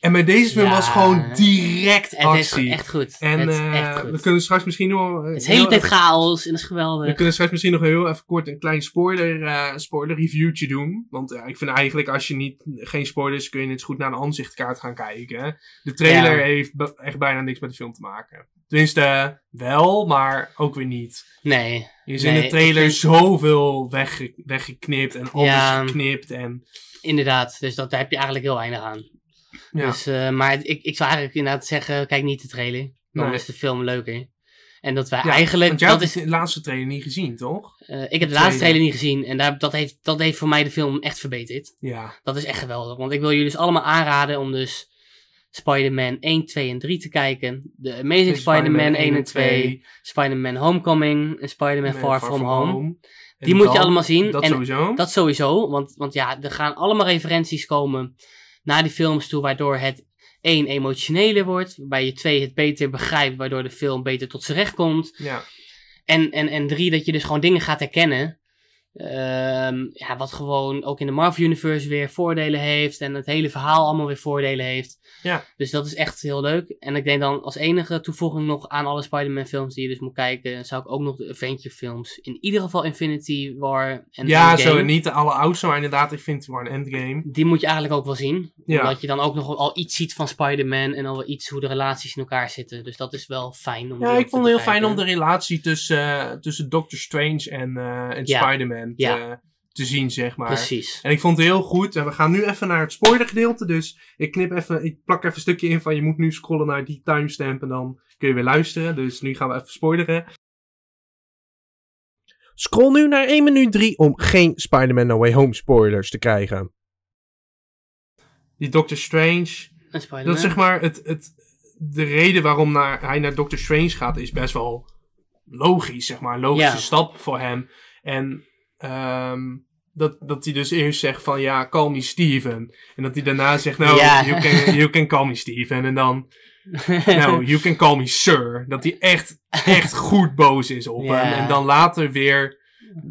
En bij deze film Ja. was gewoon direct Het is actie. echt goed. En het is eh, echt goed. we kunnen straks misschien nog... het is de hele tijd chaos en dat is geweldig. We kunnen straks misschien nog heel even kort een klein spoiler, eh, spoiler reviewtje doen. Want ik vind eigenlijk als je niet, geen spoilers kun je net goed naar een aanzichtkaart gaan kijken. De trailer Ja. heeft echt bijna niks met de film te maken. Tenminste, wel, maar ook weer niet. Nee. Er is in de trailer vind- zoveel wegge weggeknipt en anders Ja. geknipt. En, Inderdaad, dus dat, daar heb je eigenlijk heel weinig aan. Ja. Dus, eh, maar ik, ik zou eigenlijk inderdaad zeggen, kijk niet de trailer. Dan Nee. is de film leuker. En dat wij Ja, eigenlijk, Want jij dat hebt is, de laatste trailer niet gezien, toch? eh, ik heb de laatste trailer niet gezien. En daar, dat, heeft, dat heeft voor mij de film echt verbeterd. Ja. Dat is echt geweldig. Want ik wil jullie dus allemaal aanraden om dus Spider-Man 1, 2 en 3 te kijken. De Amazing Spider-Man 1 en 2, Spider-Man Homecoming en Spider-Man Far, From Home. Die moet je allemaal zien. Dat En sowieso. Dat sowieso, want, want ja, er gaan allemaal referenties komen naar die films toe, waardoor het één emotioneler wordt, waarbij je twee het beter begrijpt, waardoor de film beter tot zijn recht komt. Ja. En, en, en drie, dat je dus gewoon dingen gaat herkennen. Ehm, ja, wat gewoon ook in de Marvel Universe weer voordelen heeft. En het hele verhaal allemaal weer voordelen heeft. Ja. Dus dat is echt heel leuk. En ik denk dan als enige toevoeging nog aan alle Spider-Man films die je dus moet kijken. Zou ik ook nog de Avenger films. In ieder geval Infinity War en ja, Endgame. zo niet de alleroudste, maar inderdaad, ik vind het wel een endgame. Die moet je eigenlijk ook wel zien. Ja. Omdat je dan ook nog al iets ziet van Spider-Man. En al wel iets hoe de relaties in elkaar zitten. Dus dat is wel fijn om Ja, ik vond het heel fijn om de relatie tussen, eh, tussen Doctor Strange en, eh, en Ja. Spider-Man Ja. te, te zien, zeg maar. Precies. En ik vond het heel goed. En we gaan nu even naar het spoilergedeelte. Dus ik knip even, ik plak even een stukje in van je moet nu scrollen naar die timestamp en dan kun je weer luisteren. Dus nu gaan we even spoileren. Scroll nu naar 1 minuut 3 om geen Spider-Man No Way Home spoilers te krijgen. Die Doctor Strange, En dat is zeg maar het, het, de reden waarom naar, hij naar Doctor Strange gaat is best wel logisch, zeg maar. Een logische Ja. stap voor hem. En ehm, dat, dat hij dus eerst zegt van ja, call me Steven. En dat hij daarna zegt, nou, Ja. you, can, you can call me Steven. En dan, nou, you can call me Sir. Dat hij echt, echt goed boos is op Ja. hem. En dan later weer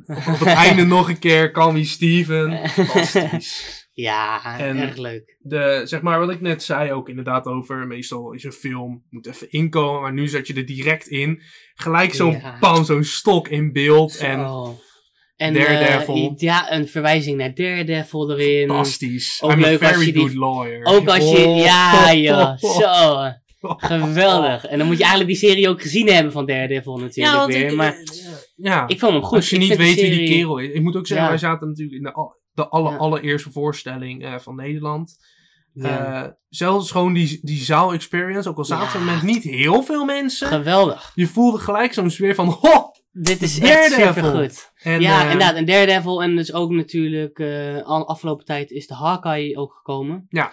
op het einde nog een keer, call me Steven. Fantastisch. Ja, En- erg leuk. De, zeg maar wat ik net zei ook inderdaad over, meestal is een film, moet even inkomen, maar nu zat je er direct in. Gelijk zo'n Ja. pan, zo'n stok in beeld Zo. En Daredevil. eh, ja, een verwijzing naar Daredevil erin. fantastisch. Ook I'm leuk a als very je die- good lawyer. Ook als je... Oh. Ja, joh. Zo. Geweldig. En dan moet je eigenlijk die serie ook gezien hebben van Daredevil natuurlijk Ja, weer. ik, maar ja, ik vond hem goed. Als je ik niet weet serie... wie die kerel is. Ik moet ook zeggen, Ja. wij zaten natuurlijk in de, de alle, Ja. allereerste voorstelling eh, van Nederland. Ja. Eh, zelfs gewoon die, die zaal-experience, ook al zaten we Ja. met niet heel veel mensen. Geweldig. Je voelde gelijk zo'n sfeer van, ho! Dit is echt super goed. En, ja, eh, inderdaad. En Daredevil. En dus ook natuurlijk, al afgelopen tijd is de Hawkeye ook gekomen. Ja.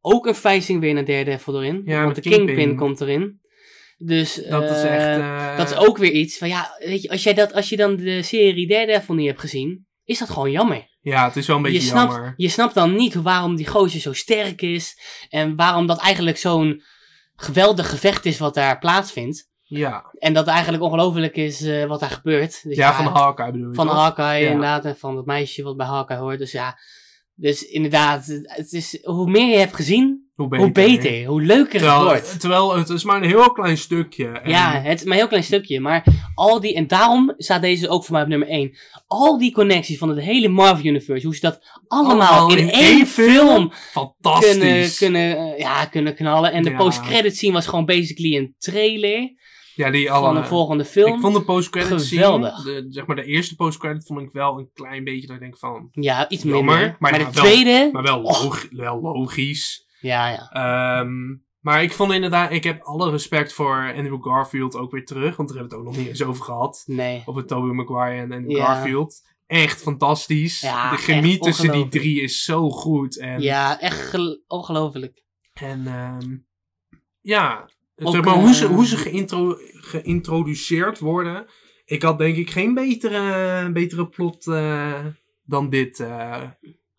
Ook een verwijzing weer naar Daredevil erin. Ja, want de Kingpin. Kingpin. komt erin. Dus Dat is eh, echt... dat is ook weer iets van ja, weet je, als, jij dat, als je dan de serie Daredevil niet hebt gezien, is dat gewoon jammer. Ja, het is wel een beetje je, snapt, jammer. je snapt dan niet waarom die gozer zo sterk is. En waarom dat eigenlijk zo'n geweldig gevecht is wat daar plaatsvindt. Ja, En dat eigenlijk ongelooflijk is eh, wat daar gebeurt. Dus ja, van de Hawkeye bedoel je van toch? Hawkeye Ja. inderdaad. En van het meisje wat bij Hawkeye hoort. Dus ja, dus inderdaad, het is, hoe meer je hebt gezien, Hoe beter. hoe beter. Hoe leuker het wordt. terwijl het is maar een heel klein stukje. En- Ja, het is maar een heel klein stukje. Maar al die, en daarom staat deze ook voor mij op nummer 1. Al die connecties van het hele Marvel Universe, hoe ze dat allemaal, Allemaal in, in één film Fantastisch. kunnen, kunnen, eh, ja, kunnen knallen. En de Ja. post-credit scene was gewoon basically een trailer ja, die van alle... een volgende film. Ik vond de post-credit scene, de, zeg maar de eerste post-credit vond ik wel een klein beetje dat ik denk van... Ja, iets Jammer, minder. maar Maar, ja, de wel- tweede, Maar wel, Och. log- wel logisch. ja, ja. Ehm, maar ik vond inderdaad, ik heb alle respect voor Andrew Garfield ook weer terug. Want daar hebben we het ook nog niet eens over gehad. Nee. Over Tobey Maguire en Andrew Ja. Garfield. Echt fantastisch. Ja, de chemie tussen die drie is zo goed. En, Ja, echt gel- ongelooflijk. en ehm, ja, Ook, zeg maar, hoe ze, eh, hoe ze geïntro- geïntroduceerd worden. Ik had denk ik geen betere, betere plot eh, dan dit. eh.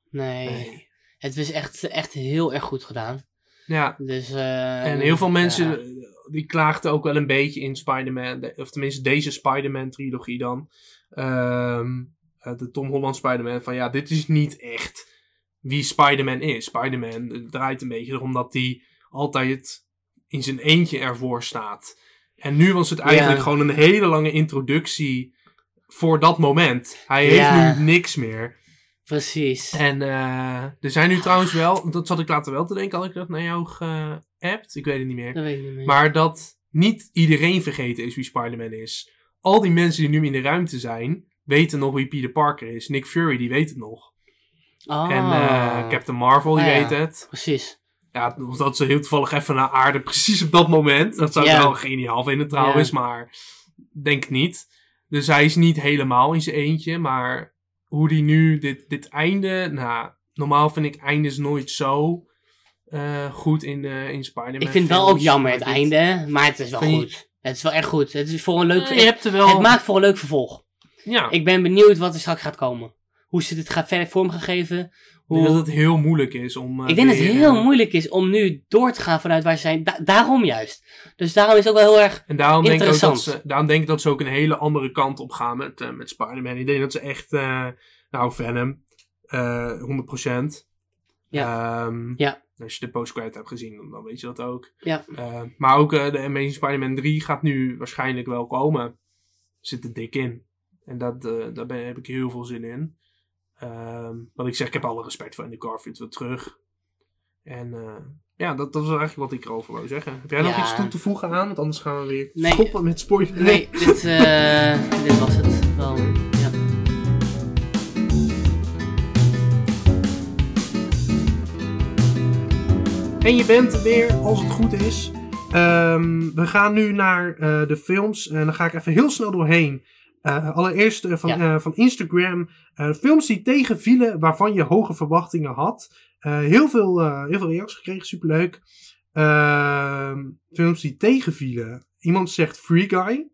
Nee. nee. Het was echt, echt heel erg goed gedaan. Ja, Dus, En heel veel mensen ja. die klaagden ook wel een beetje in Spider-Man, de- of tenminste deze Spider-Man trilogie dan. Ehm, eh, de Tom Holland Spider-Man, van ja, dit is niet echt wie Spider-Man is. Spider-Man draait een beetje erom dat hij altijd in zijn eentje ervoor staat. En nu was het eigenlijk Ja. gewoon een hele lange introductie voor dat moment. Hij heeft Ja. nu niks meer. Precies. En eh, er zijn nu trouwens wel, dat zat ik later wel te denken, had ik dat naar jou geappt? Ik weet het niet meer. Dat weet ik niet meer. Maar dat niet iedereen vergeten is wie Spider-Man is. Al die mensen die nu in de ruimte zijn, weten nog wie Peter Parker is. Nick Fury, die weet het nog. oh, En eh, Captain Marvel, die Ah, ja. weet het. Precies. Ja, of dat ze heel toevallig even naar aarde, precies op dat moment. Dat zou Ja. wel geniaal vinden trouwens, maar denk niet. Dus hij is niet helemaal in zijn eentje, maar hoe die nu dit, dit einde... Nou, normaal vind ik eindes nooit zo eh, goed in, eh in Spider-Man Ik vind het wel ook jammer het dit- einde, maar het is wel je- goed. Het is wel echt goed. Het is voor een leuk... Ja, je hebt er wel... Het maakt voor een leuk vervolg. ja, Ik ben benieuwd wat er straks gaat komen. Hoe ze dit gaat verder vormgegeven. Ik denk dat het heel moeilijk is om. eh, Ik denk dat het heel eh, moeilijk is om nu door te gaan vanuit waar ze zijn. Da- daarom juist. Dus daarom is het ook wel heel erg... En daarom denk, ik ook dat Interessant. ze, daarom denk ik dat ze ook een hele andere kant op gaan met, eh, met Spider-Man. Ik denk dat ze echt. nou, Venom. eh 100%. Ehm, Ja. Als je de post-credit hebt gezien, dan, dan weet je dat ook. Ja. Maar ook de Amazing Spider-Man 3 gaat nu waarschijnlijk wel komen. Zit er dik in. En dat, daar ben, heb ik heel veel zin in. Ehm, wat ik zeg, ik heb alle respect voor Andy Garfield weer terug. En eh, ja, dat, dat was eigenlijk wat ik erover wou zeggen. Heb jij nog iets toe te voegen aan? Want anders gaan we weer Nee. stoppen met spoilers. Nee, dit, eh, dit was het. Wel, ja. En je bent er weer, als het goed is. Ehm, we gaan nu naar eh, de films. En dan ga ik even heel snel doorheen. Eh, allereerst eh, van, Ja. eh, van Instagram. Films die tegenvielen waarvan je hoge verwachtingen had. Heel, veel, heel veel reacties gekregen, superleuk. Ehm, films die tegenvielen. Iemand zegt Free Guy.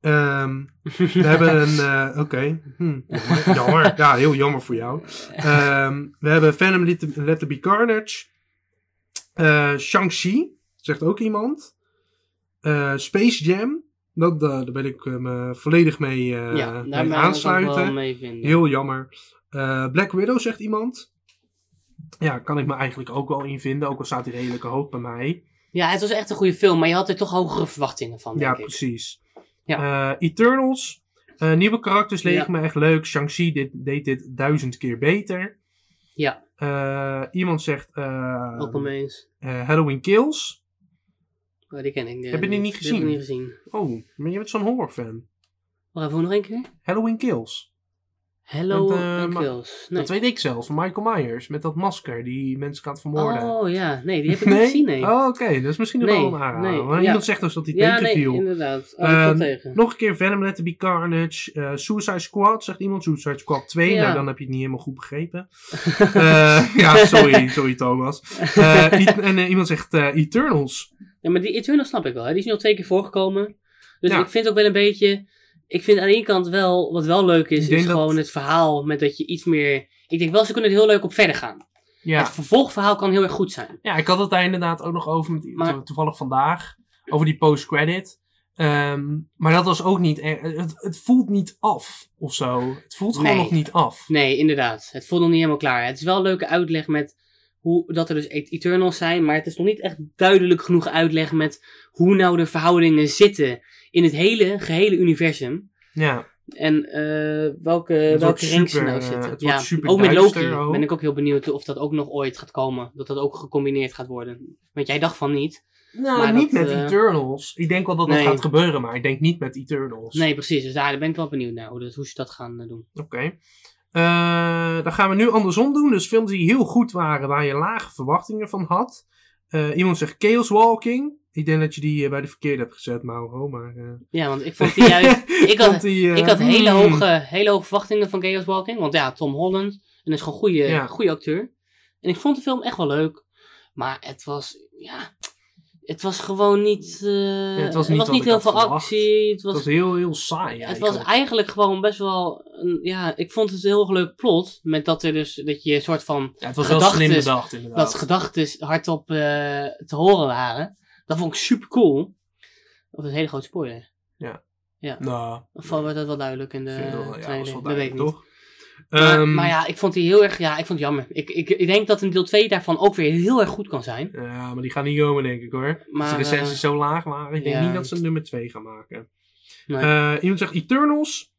Ehm, we hebben een. Oké. Hm, jammer, jammer. Ja, heel jammer voor jou. Ehm, we hebben Venom Let Let Be Carnage. Eh, Shang-Chi, zegt ook iemand. Space Jam. Dat, daar ben ik eh, me volledig mee, eh, ja, mee ik aansluiten. mee vinden. Heel jammer. Eh, Black Widow, zegt iemand. Ja, kan ik me eigenlijk ook wel in vinden. Ook al staat hij redelijk hoog bij mij. Ja, het was echt een goede film, maar je had er toch hogere verwachtingen van, Ja, denk ik. precies. Ja. Eternals. Nieuwe karakters leken Ja. me echt leuk. Shang-Chi deed dit duizend keer beter. Ja. Iemand zegt eh, Ook eh, Halloween Kills. Oh, die ken ik. Heb je die niet Die heb ik gezien? niet gezien. Oh, maar je bent zo'n horrorfan. Wacht even, nog één keer. Halloween Kills. Hello Met, eh, Kills. Nee. Dat weet ik zelfs, van Michael Myers. Met dat masker die mensen gaat vermoorden. Oh ja, nee, die heb ik niet gezien, nee. Oh, oké. Dat is misschien nog Nee, wel een aanrader. nee, Maar ja. Iemand zegt dus dat hij ja, tegen nee, viel. inderdaad. Oh, Ehm, tegen. Nog een keer Venom, Let Be Carnage. eh, Suicide Squad, zegt iemand. Suicide Squad 2. Ja. Nou, dan heb je het niet helemaal goed begrepen. Eh, ja, sorry, sorry Thomas. Eh, en eh, iemand zegt eh, Eternals. Ja, maar die Eternal snap ik wel. Hè? Die is nu al twee keer voorgekomen. Dus Ja. ik vind ook wel een beetje... Ik vind aan de ene kant wel... Wat wel leuk is, is dat- gewoon het verhaal met dat je iets meer... Ik denk wel, ze kunnen er heel leuk op verder gaan. Ja. Het vervolgverhaal kan heel erg goed zijn. ja, ik had het daar inderdaad ook nog over, met, Maar- toevallig vandaag, over die post-credit. Ehm, maar dat was ook niet, er- het, het voelt niet af of zo. Het voelt gewoon Nee. nog niet af. Nee, inderdaad. Het voelt nog niet helemaal klaar. Het is wel een leuke uitleg met hoe, dat er dus Et- Eternals zijn. Maar het is nog niet echt duidelijk genoeg uitleg met hoe nou de verhoudingen zitten in het hele, gehele universum. Ja, En eh, welke, welke ranks ze nou zitten. ja, super ook met Loki ook. ben ik ook heel benieuwd of dat ook nog ooit gaat komen. Dat dat ook gecombineerd gaat worden. Want jij dacht van niet. nou Maar niet dat, met eh, Eternals. Ik denk wel dat dat nee. gaat gebeuren, maar ik denk niet met Eternals. Nee, precies. Dus daar ben ik wel benieuwd naar hoe, dat, hoe ze dat gaan eh, doen. Oké. Eh, dan gaan we nu andersom doen. Dus films die heel goed waren, waar je lage verwachtingen van had. Iemand zegt Chaos Walking. Ik denk dat je die eh, bij de verkeerde hebt gezet, Mauro. Maar, eh, Ja, want ik vond die juist... ik had, die, eh, Ik had hele hmm. hoge, hele hoge verwachtingen van Chaos Walking. Want ja, Tom Holland. En dat is gewoon een goede, Ja. goede acteur. En ik vond de film echt wel leuk. Maar het was, ja... Het was gewoon niet... eh, het was niet was heel veel verwacht. actie. Het Het was, was heel, heel saai het was eigenlijk. eigenlijk gewoon best wel... Een, ja, ik vond het een heel leuk plot. Met dat er dus... Dat je een soort van... Ja, het was wel gedachtes- slim bedacht, inderdaad. Dat gedachten hardop eh, te horen waren. Dat vond ik super cool. Of een hele grote spoiler. Nou, Of wordt dat wel duidelijk in de wel- ja, trailer? was wel dat weet ik duidelijk, niet. toch? Maar, Ehm, maar ja, ik vond die heel erg, ja, ik vond het jammer. Ik, ik, ik denk dat een deel 2 daarvan ook weer heel erg goed kan zijn. Ja, maar die gaan niet komen, denk ik hoor. Maar, Als de recensies zo laag waren, ik denk ja. niet dat ze een nummer 2 gaan maken. Nee. Eh, iemand zegt Eternals.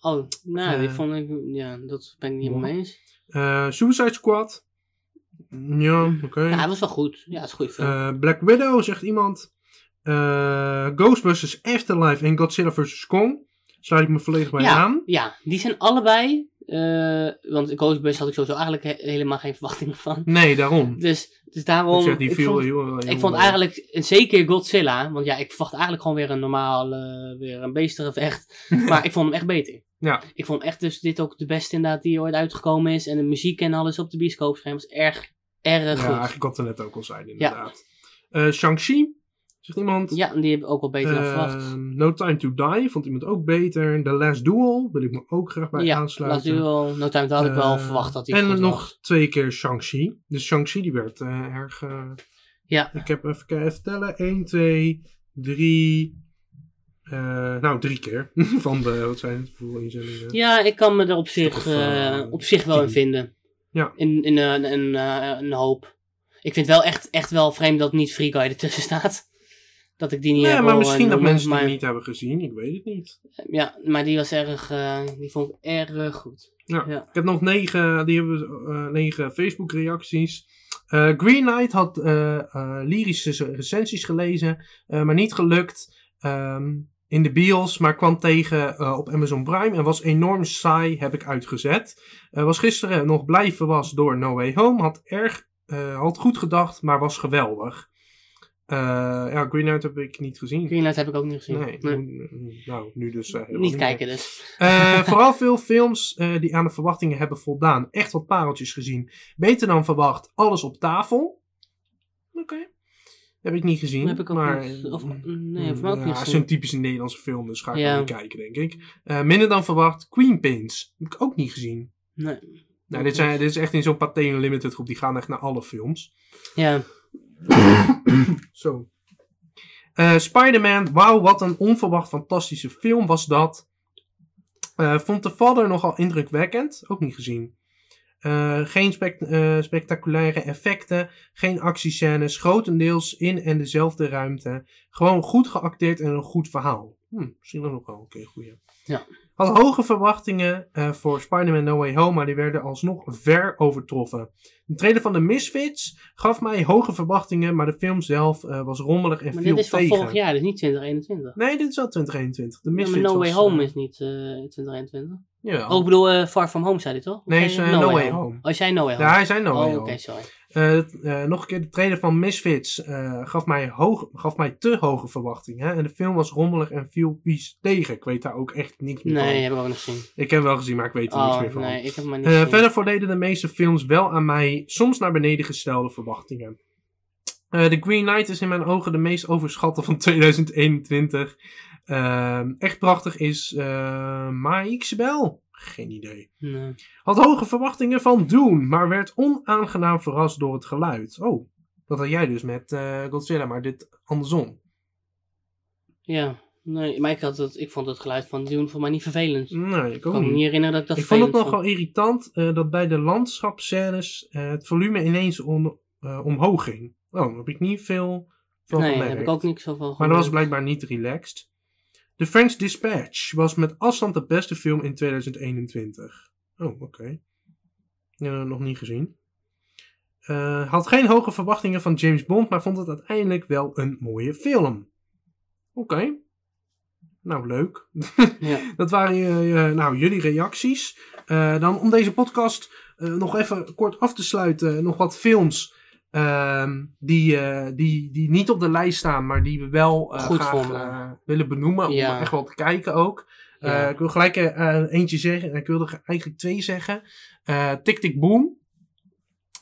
oh, nou, die eh, vond ik, ja, dat ben ik niet helemaal mee eens. Eh, Suicide Squad. Ja, oké. Ja, hij was wel goed. Ja, het is een goede film. Eh, Black Widow, zegt iemand. Eh, Ghostbusters Afterlife en Godzilla vs. Kong. Sluit ik me volledig bij ja, aan. ja, die zijn allebei, eh, want Ghostbusters had ik sowieso eigenlijk he- helemaal geen verwachtingen van. Nee, daarom. Dus, dus daarom, ik zeg, die ik viel vond, ik eigenlijk, en zeker Godzilla, want ja, ik verwacht eigenlijk gewoon weer een normaal, eh, weer een beestengevecht. maar ik vond hem echt beter. Ja. Ik vond echt dus dit ook de beste inderdaad die ooit uitgekomen is. En de muziek en alles op de bioscoopscherm was erg, erg Ja, goed. eigenlijk wat we net ook al zeiden, inderdaad. Eh, Shang-Chi, zegt iemand. Ja, die heb ik ook wel beter dan verwacht. Ehm, no Time to Die vond iemand ook beter. The Last Duel wil ik me ook graag bij ja, aansluiten. Last Duel, No Time to had ik wel Eh, verwacht dat die En nog was. twee keer Shang-Chi. Dus Shang-Chi die werd eh, erg... eh, Ja. Ik heb even, tellen. 1, 2, 3... eh, nou, drie keer. Van de, wat zijn het? Hoeveel inzendingen? Ja, ik kan me er op zich, eh, op zich wel in vinden. Ja. In, in een, een, eh, een hoop. Ik vind wel echt, echt wel vreemd dat niet Free Guy ertussen staat. Dat ik die niet Nee, heb maar misschien eh, dat mensen maar, die niet hebben gezien. Ik weet het niet. Ja, maar die was erg, eh, die vond ik erg goed. Ja. Ja. Ik heb nog negen, die hebben eh, negen Facebook reacties. Eh, Green Knight had eh, eh, lyrische recensies gelezen, eh, maar niet gelukt ehm, in de bios, maar kwam tegen eh, op Amazon Prime en was enorm saai, heb ik uitgezet. Eh, was gisteren nog blijven was door No Way Home, had erg, eh, had goed gedacht, maar was geweldig. Eh, ja, Green Knight heb ik niet gezien. Greenlight heb ik ook niet gezien. Nee, Nee. moet- nou, nu dus helemaal Niet meer. kijken dus. Eh, vooral veel films die aan de verwachtingen hebben voldaan. Echt wat pareltjes gezien. Beter dan verwacht. Alles op tafel. Oké. Heb ik niet gezien. heb ik ook maar, niet- of- nee, of me ook ja, niet het is een typische Nederlandse film, dus ga ik Ja. kijken, denk ik. Minder dan verwacht. Queen Pins. Heb ik ook niet gezien. Nee. Nou, dit, zijn, dit is echt in zo'n Pathé Unlimited groep. Die gaan echt naar alle films. Ja, Zo. Eh, Spider-Man, wauw, wat een onverwacht fantastische film was dat. Eh, vond de vader nogal indrukwekkend, ook niet gezien. Eh, geen spect- spectaculaire effecten, geen actiescènes, grotendeels in en dezelfde ruimte. Gewoon goed geacteerd en een goed verhaal. Hm, misschien nog wel een keer goeie. Ja. Had hoge verwachtingen eh, voor Spider-Man No Way Home, maar die werden alsnog ver overtroffen. De trailer van The Misfits gaf mij hoge verwachtingen, maar de film zelf eh, was rommelig en Maar viel dit is van tegen. vorig jaar, dus niet 2021. Nee, dit is wel 2021. The Ja, Misfits maar No Way was, Home eh, is niet eh 2021. jawel. Oh, ik bedoel Far From Home, zei hij toch? Nee, zei is, eh, No Way Home. Oh, jij No Way Home? Ja, hij zei No Way oh, Home. oké, sorry. Eh, eh, nog een keer, de trailer van Misfits eh, gaf, mij hoog, gaf mij te hoge verwachtingen. En de film was rommelig en viel vies tegen. Ik weet daar ook echt niks meer Nee, van. heb ik ook nog gezien. Ik heb hem wel gezien, maar ik weet er niks Oh, meer van. nee, ik heb maar niet gezien. verder voordeden de meeste films wel aan mij soms naar beneden gestelde verwachtingen. Eh The Green Knight is in mijn ogen de meest overschatte van 2021. Ehm, echt prachtig is uh, Mike Bell. Geen idee. Nee. Had hoge verwachtingen van Dune, maar werd onaangenaam verrast door het geluid. Oh, dat had jij dus met eh, Godzilla, maar dit andersom. Ja, nee, maar ik, had het, ik vond het geluid van Dune voor mij niet vervelend. Ik Nee, ik ook kan me niet. herinneren dat ik dat Ik vond het nogal irritant eh, dat bij de landschapscènes eh, het volume ineens on- omhoog ging. Oh, daar heb ik niet veel van Nee, gemerkt. heb ik ook niks van Maar dat was blijkbaar niet relaxed. The French Dispatch was met afstand de beste film in 2021. Oh, oké. Eh, nog niet gezien. Eh, had geen hoge verwachtingen van James Bond, maar vond het uiteindelijk wel een mooie film. Oké. Nou, leuk. Ja. Dat waren nou, jullie reacties. Eh, dan om deze podcast eh, nog even kort af te sluiten. Nog wat films ehm, die, eh, die, die niet op de lijst staan, maar die we wel eh, Goed graag eh, willen benoemen. Ja. Om echt wel te kijken ook. Ja. ik wil gelijk eentje zeggen. En ik wilde er eigenlijk twee zeggen. Tick Tick Boom.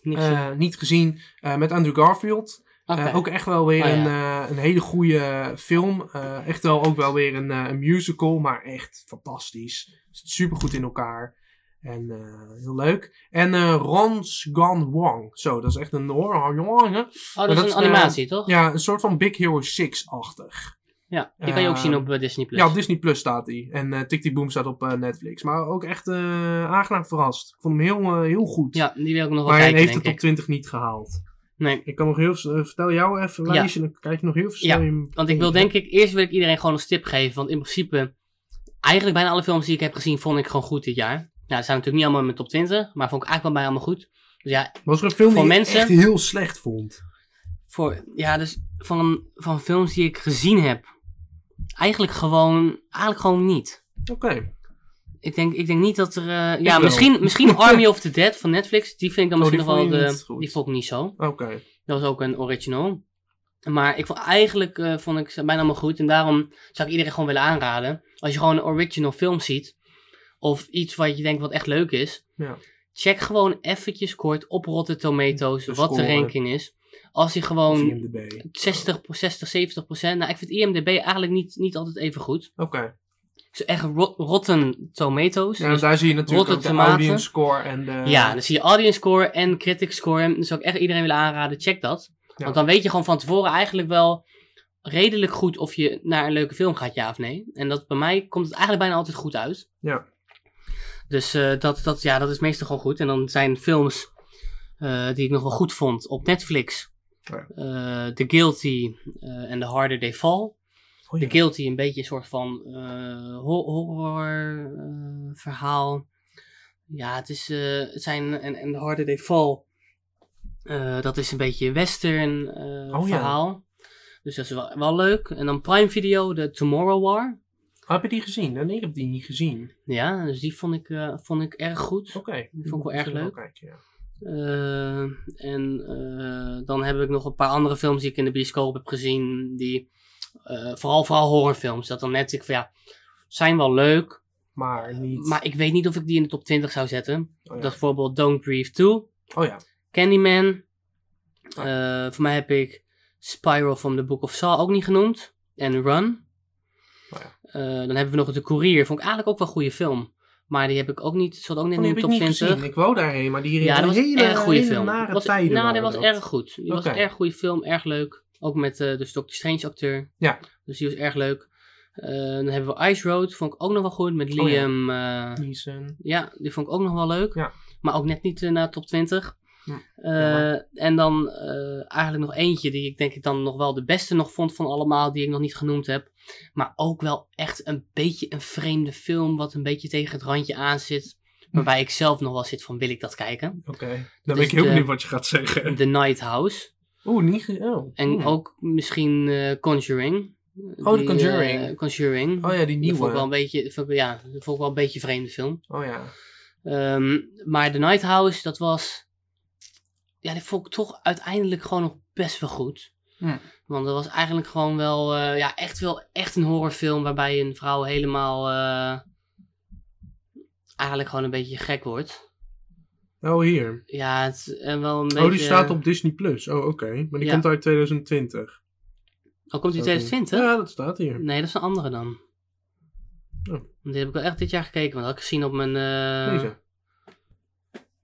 Niet gezien. niet gezien. met Andrew Garfield. Ook echt wel weer Oh, een, een hele goede film. Echt wel ook wel weer een, een musical, maar echt fantastisch. Zit super goed in elkaar. En eh, heel leuk. En eh Ron's Gone Wrong. Zo, dat is echt een horror. Oh, dat dat is is, een animatie, toch? Ja, een soort van Big Hero 6-achtig. Ja, die kan je ook zien Eh, op eh, Disney+. Plus. Ja, op Disney Plus staat die. En eh Tick Tick Boom staat op eh, Netflix. Maar ook echt eh, aangenaam verrast. Ik vond hem heel, eh, heel goed. Ja, die wil ik nog wel maar hij kijken, heeft denk het op ik. 20 niet gehaald. Nee, Ik kan nog heel eh, vertel jou even Ja. dan kijk je nog heel veel Ja, in- want ik wil denk ik, eerst wil ik iedereen gewoon een tip geven. Want in principe, eigenlijk bijna alle films die ik heb gezien, vond ik gewoon goed dit jaar. Nou, het zijn natuurlijk niet allemaal in mijn top 20, maar vond ik eigenlijk wel bij allemaal goed. Dus ja, Was er een film die mensen- je echt heel slecht vond? voor, ja dus van, van films die ik gezien heb, eigenlijk gewoon, eigenlijk gewoon niet. Oké. Ik denk, ik denk niet dat er, eh, ja, wel. misschien, misschien Army of the Dead van Netflix, die vind ik dan Oh, misschien nog wel, de, die vond ik niet zo. Oké. Dat was ook een original. Maar ik vond eigenlijk eh, vond ik ze bijna allemaal goed. En daarom zou ik iedereen gewoon willen aanraden. Als je gewoon een original film ziet. Of iets wat je denkt wat echt leuk is. Ja. Check gewoon eventjes kort op Rotten Tomatoes. De wat de ranking is. Als hij gewoon IMDb. 60, 60 70 procent. Nou, ik vind IMDb eigenlijk niet, niet altijd even goed. Oké. Dus echt Rot- Rotten Tomatoes. Ja, dus daar zie je natuurlijk ook de Tomaten. audience score en de... Ja, dan zie je audience score en critic score. Dus zou ik echt iedereen willen aanraden, check dat. Ja. Want dan weet je gewoon van tevoren eigenlijk wel redelijk goed of je naar een leuke film gaat, ja of nee. En dat bij mij komt het eigenlijk bijna altijd goed uit. Ja. Dus eh, dat, dat, ja, dat is meestal gewoon goed. En dan zijn films eh, die ik nog wel goed vond op Netflix. Ja. eh, The Guilty en The Harder They Fall. Oh, ja. The Guilty, een beetje een soort van ho- horror verhaal. Ja, het is, het zijn, en, en The Harder They Fall, dat is een beetje een western Oh, ja. verhaal. Dus dat is wel, wel leuk. En dan Prime Video, de Tomorrow War. Heb je die gezien? Nee, ik heb die niet gezien. Ja, dus die vond ik, eh, vond ik erg goed. Oké. Die vond ik wel erg leuk. kijken, ja. Eh, en eh, dan heb ik nog een paar andere films die ik in de bioscoop heb gezien. Die, vooral, vooral horrorfilms. Dat dan net ik van ja, zijn wel leuk. Maar niet... Maar ik weet niet of ik die in de top 20 zou zetten. oh, ja. Dat is bijvoorbeeld Don't Breathe 2, oh ja. Candyman. Voor mij heb ik Spiral from the Book of Saw ook niet genoemd. En Run. Ja. Eh, dan hebben we nog The Courier. Vond ik eigenlijk ook wel een goede film. Maar die heb ik ook niet, zat ook net Oh, in de top niet 20. gezien. Ik wou daarheen, maar die Ja, dat was hele, erg goede hele film. nare Was, tijden nou, dat was dat. erg goed. Die was een erg goede film, erg leuk. Ook met eh de Doctor Strange acteur. Ja. Dus die was erg leuk. Eh, dan hebben we Ice Road, vond ik ook nog wel goed. Met Oh ja. Liam. eh, Neeson. ja, die vond ik ook nog wel leuk. Ja. Maar ook net niet naar top 20. Hm, Eh, en dan eigenlijk nog eentje die ik denk ik dan nog wel de beste nog vond van allemaal, die ik nog niet genoemd heb. Maar ook wel echt een beetje een vreemde film, wat een beetje tegen het randje aan zit. Waarbij ik zelf nog wel zit van, wil ik dat kijken? Oké, dan ben is ik heel de- benieuwd wat je gaat zeggen. The Night House. Oeh, niet oh. En Oeh. ook misschien eh, Conjuring. Oh, The Die, Conjuring. eh, Conjuring. Oh ja, die Dat vond ik wel nieuwe. een beetje, vond ik- ja, dat vond ik wel een beetje een vreemde film. Oh ja. Ehm, maar The Night House, dat was. Ja, die vond ik toch uiteindelijk gewoon nog best wel goed. Hm. Want dat was eigenlijk gewoon wel. eh, ja, echt wel echt een horrorfilm waarbij een vrouw helemaal. eh, eigenlijk gewoon een beetje gek wordt. Oh, hier. Ja, het is en wel een beetje. Oh, die staat op Disney+. Plus. Oh, oké. Maar die Ja. komt uit 2020. Oh, komt die Staat 2020? Ja, dat staat hier. Nee, dat is een andere dan. Oh. Die heb ik wel echt dit jaar gekeken, want dat had ik gezien op mijn. eh, Deze.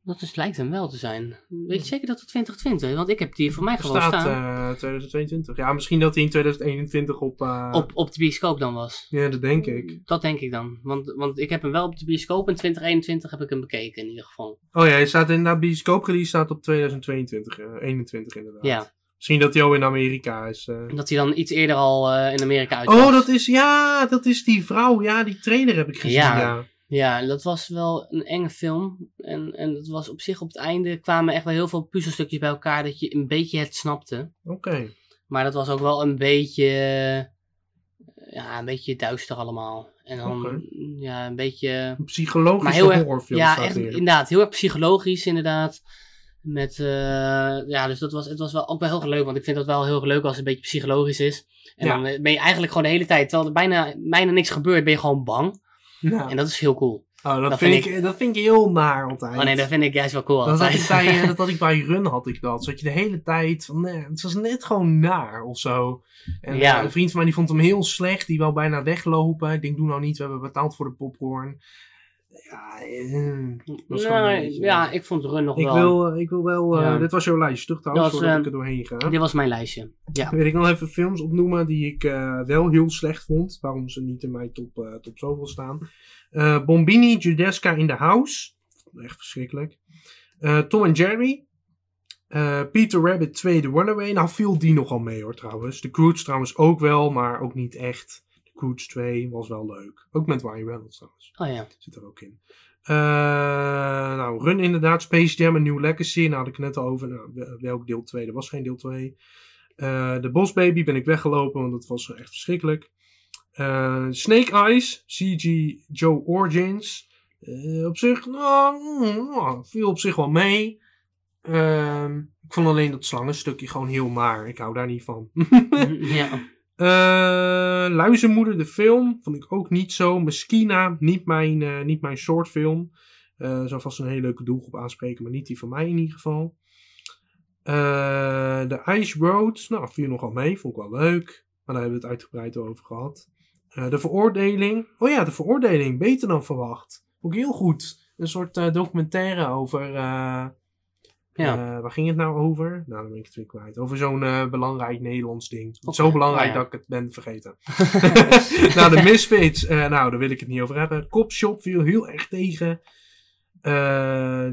Dat is, lijkt hem wel te zijn. Weet je zeker dat het 2020 is? Want ik heb die voor mij Er gewoon staat staan. eh 2022. Ja, misschien dat hij in 2021 op... eh, op, op de bioscoop dan was. Ja, dat denk ik. Dat denk ik dan. Want, want ik heb hem wel op de bioscoop in 2021 heb ik hem bekeken in ieder geval. Oh ja, hij staat inderdaad... Bioscoop release staat op 2022. eh 21 inderdaad. Ja, Misschien dat hij al in Amerika is. eh. dat hij dan iets eerder al eh, in Amerika uit Oh, dat is... Ja, dat is die vrouw. Ja, die trailer heb ik gezien. Ja. Ja. Ja, dat was wel een enge film. En, en het was op zich op het einde kwamen echt wel heel veel puzzelstukjes bij elkaar dat je een beetje het snapte. Oké. Maar dat was ook wel een beetje, eh, ja, een beetje duister allemaal. En dan, ja, een beetje... Een psychologische horrorfilm ja, echt, inderdaad, heel erg psychologisch inderdaad. Met, eh, ja, dus dat was, het was wel ook wel heel erg leuk, want ik vind dat wel heel erg leuk als het een beetje psychologisch is. En Ja. dan eh, ben je eigenlijk gewoon de hele tijd, terwijl er bijna, bijna niks gebeurt, ben je gewoon bang. Ja. En dat is heel cool. Oh, dat, dat vind vind ik, dat vind ik heel naar altijd. Oh nee, dat vind ik juist wel cool Dat had, ik altijd. bij, eh, dat had ik bij Run, had ik dat. Zodat je de hele tijd van, nee, het was net gewoon naar of zo. En Ja. eh, een vriend van mij die vond hem heel slecht. Die wou bijna weglopen. Ik denk, doe nou niet, we hebben betaald voor de popcorn. Ja, eh, was Nou, beetje- ja, ik vond Run nog ik wel. wil, eh, ik wil wel, eh, Ja. dit was jouw lijstje toch trouwens, was, voordat ik er doorheen ga. Dit was mijn lijstje. Ja. Wil ik nog even films opnoemen die ik wel heel slecht vond. Waarom ze niet in mijn top, top zoveel staan. Bombini, Judeska in the House. Echt verschrikkelijk. Tom en Jerry. Peter Rabbit 2, The Runaway. Nou viel die nogal mee hoor trouwens. The Croods trouwens ook wel, maar ook niet echt. Croods 2 was wel leuk. Ook met Ryan Reynolds trouwens. Oh ja. Zit er ook in. Eh, nou, Run inderdaad. Space Jam en New Legacy. Nou, had ik net al over. Nou, wel- welk deel 2? Er was geen deel 2. Eh de Boss Baby ben ik weggelopen, want dat was echt verschrikkelijk. Eh, Snake Eyes. CG Joe Origins. Op zich, nou, mm, nou, viel op zich wel mee. Ehm, ik vond alleen dat slangenstukje gewoon heel maar. Ik hou daar niet van. ja. Eh Luizenmoeder, de film, vond ik ook niet zo. Meskina, niet mijn, eh, niet mijn soort film. Eh zou vast een hele leuke doelgroep aanspreken, maar niet die van mij in ieder geval. The Ice Road, nou, viel nogal mee, vond ik wel leuk. Maar daar hebben we het uitgebreid over gehad. Eh, de Veroordeling, oh ja, De Veroordeling, beter dan verwacht. Ik heel goed. Een soort documentaire over... Ja. eh, waar ging het nou over? Nou, dan ben ik het weer kwijt. Over zo'n eh, belangrijk Nederlands ding. Zo belangrijk oh ja. dat ik het ben vergeten. nou, de Misfits. eh, nou, daar wil ik het niet over hebben. Cop Shop viel heel erg tegen.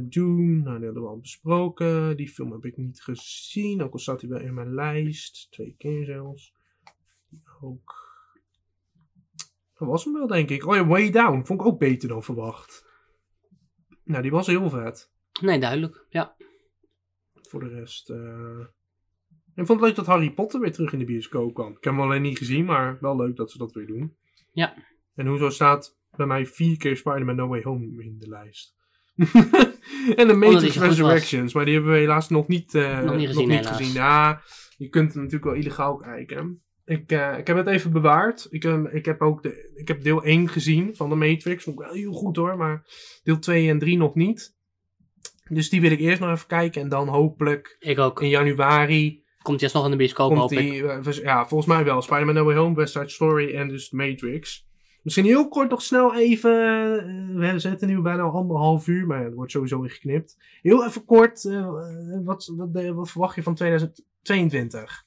Dune, nou, die hadden we al besproken. Die film heb ik niet gezien. Ook al staat hij wel in mijn lijst. Twee keer zelfs. Die ook. Dat was hem wel, denk ik. Oh ja, Way Down. Vond ik ook beter dan verwacht. Nou, die was heel vet. Nee, duidelijk. Ja. Voor de rest. eh, Ik vond het leuk dat Harry Potter weer terug in de bioscoop kwam. Ik heb hem alleen niet gezien, maar wel leuk dat ze dat weer doen. Ja. En hoezo staat bij mij vier keer Spider-Man No Way Home in de lijst? en de Matrix. Resurrections, maar die hebben we helaas nog niet, eh, Nog niet gezien, helaas. gezien. Ja, je kunt het natuurlijk wel illegaal kijken. Ik, eh, ik heb het even bewaard. Ik, ik, heb ook de, ik heb deel 1 gezien van de Matrix. Vond ik wel heel goed hoor, maar deel 2 en 3 nog niet. Dus die wil ik eerst nog even kijken. En dan hopelijk Ik ook. in januari Komt hij alsnog in de bioscoop, komt die... eh, ja, volgens mij wel. Spider-Man No Way Home, West Side Story en dus The Matrix. Misschien heel kort nog snel even... eh, we zitten nu bijna anderhalf uur, maar er wordt sowieso weer geknipt. Heel even kort, eh, wat, wat, wat verwacht je van 2022?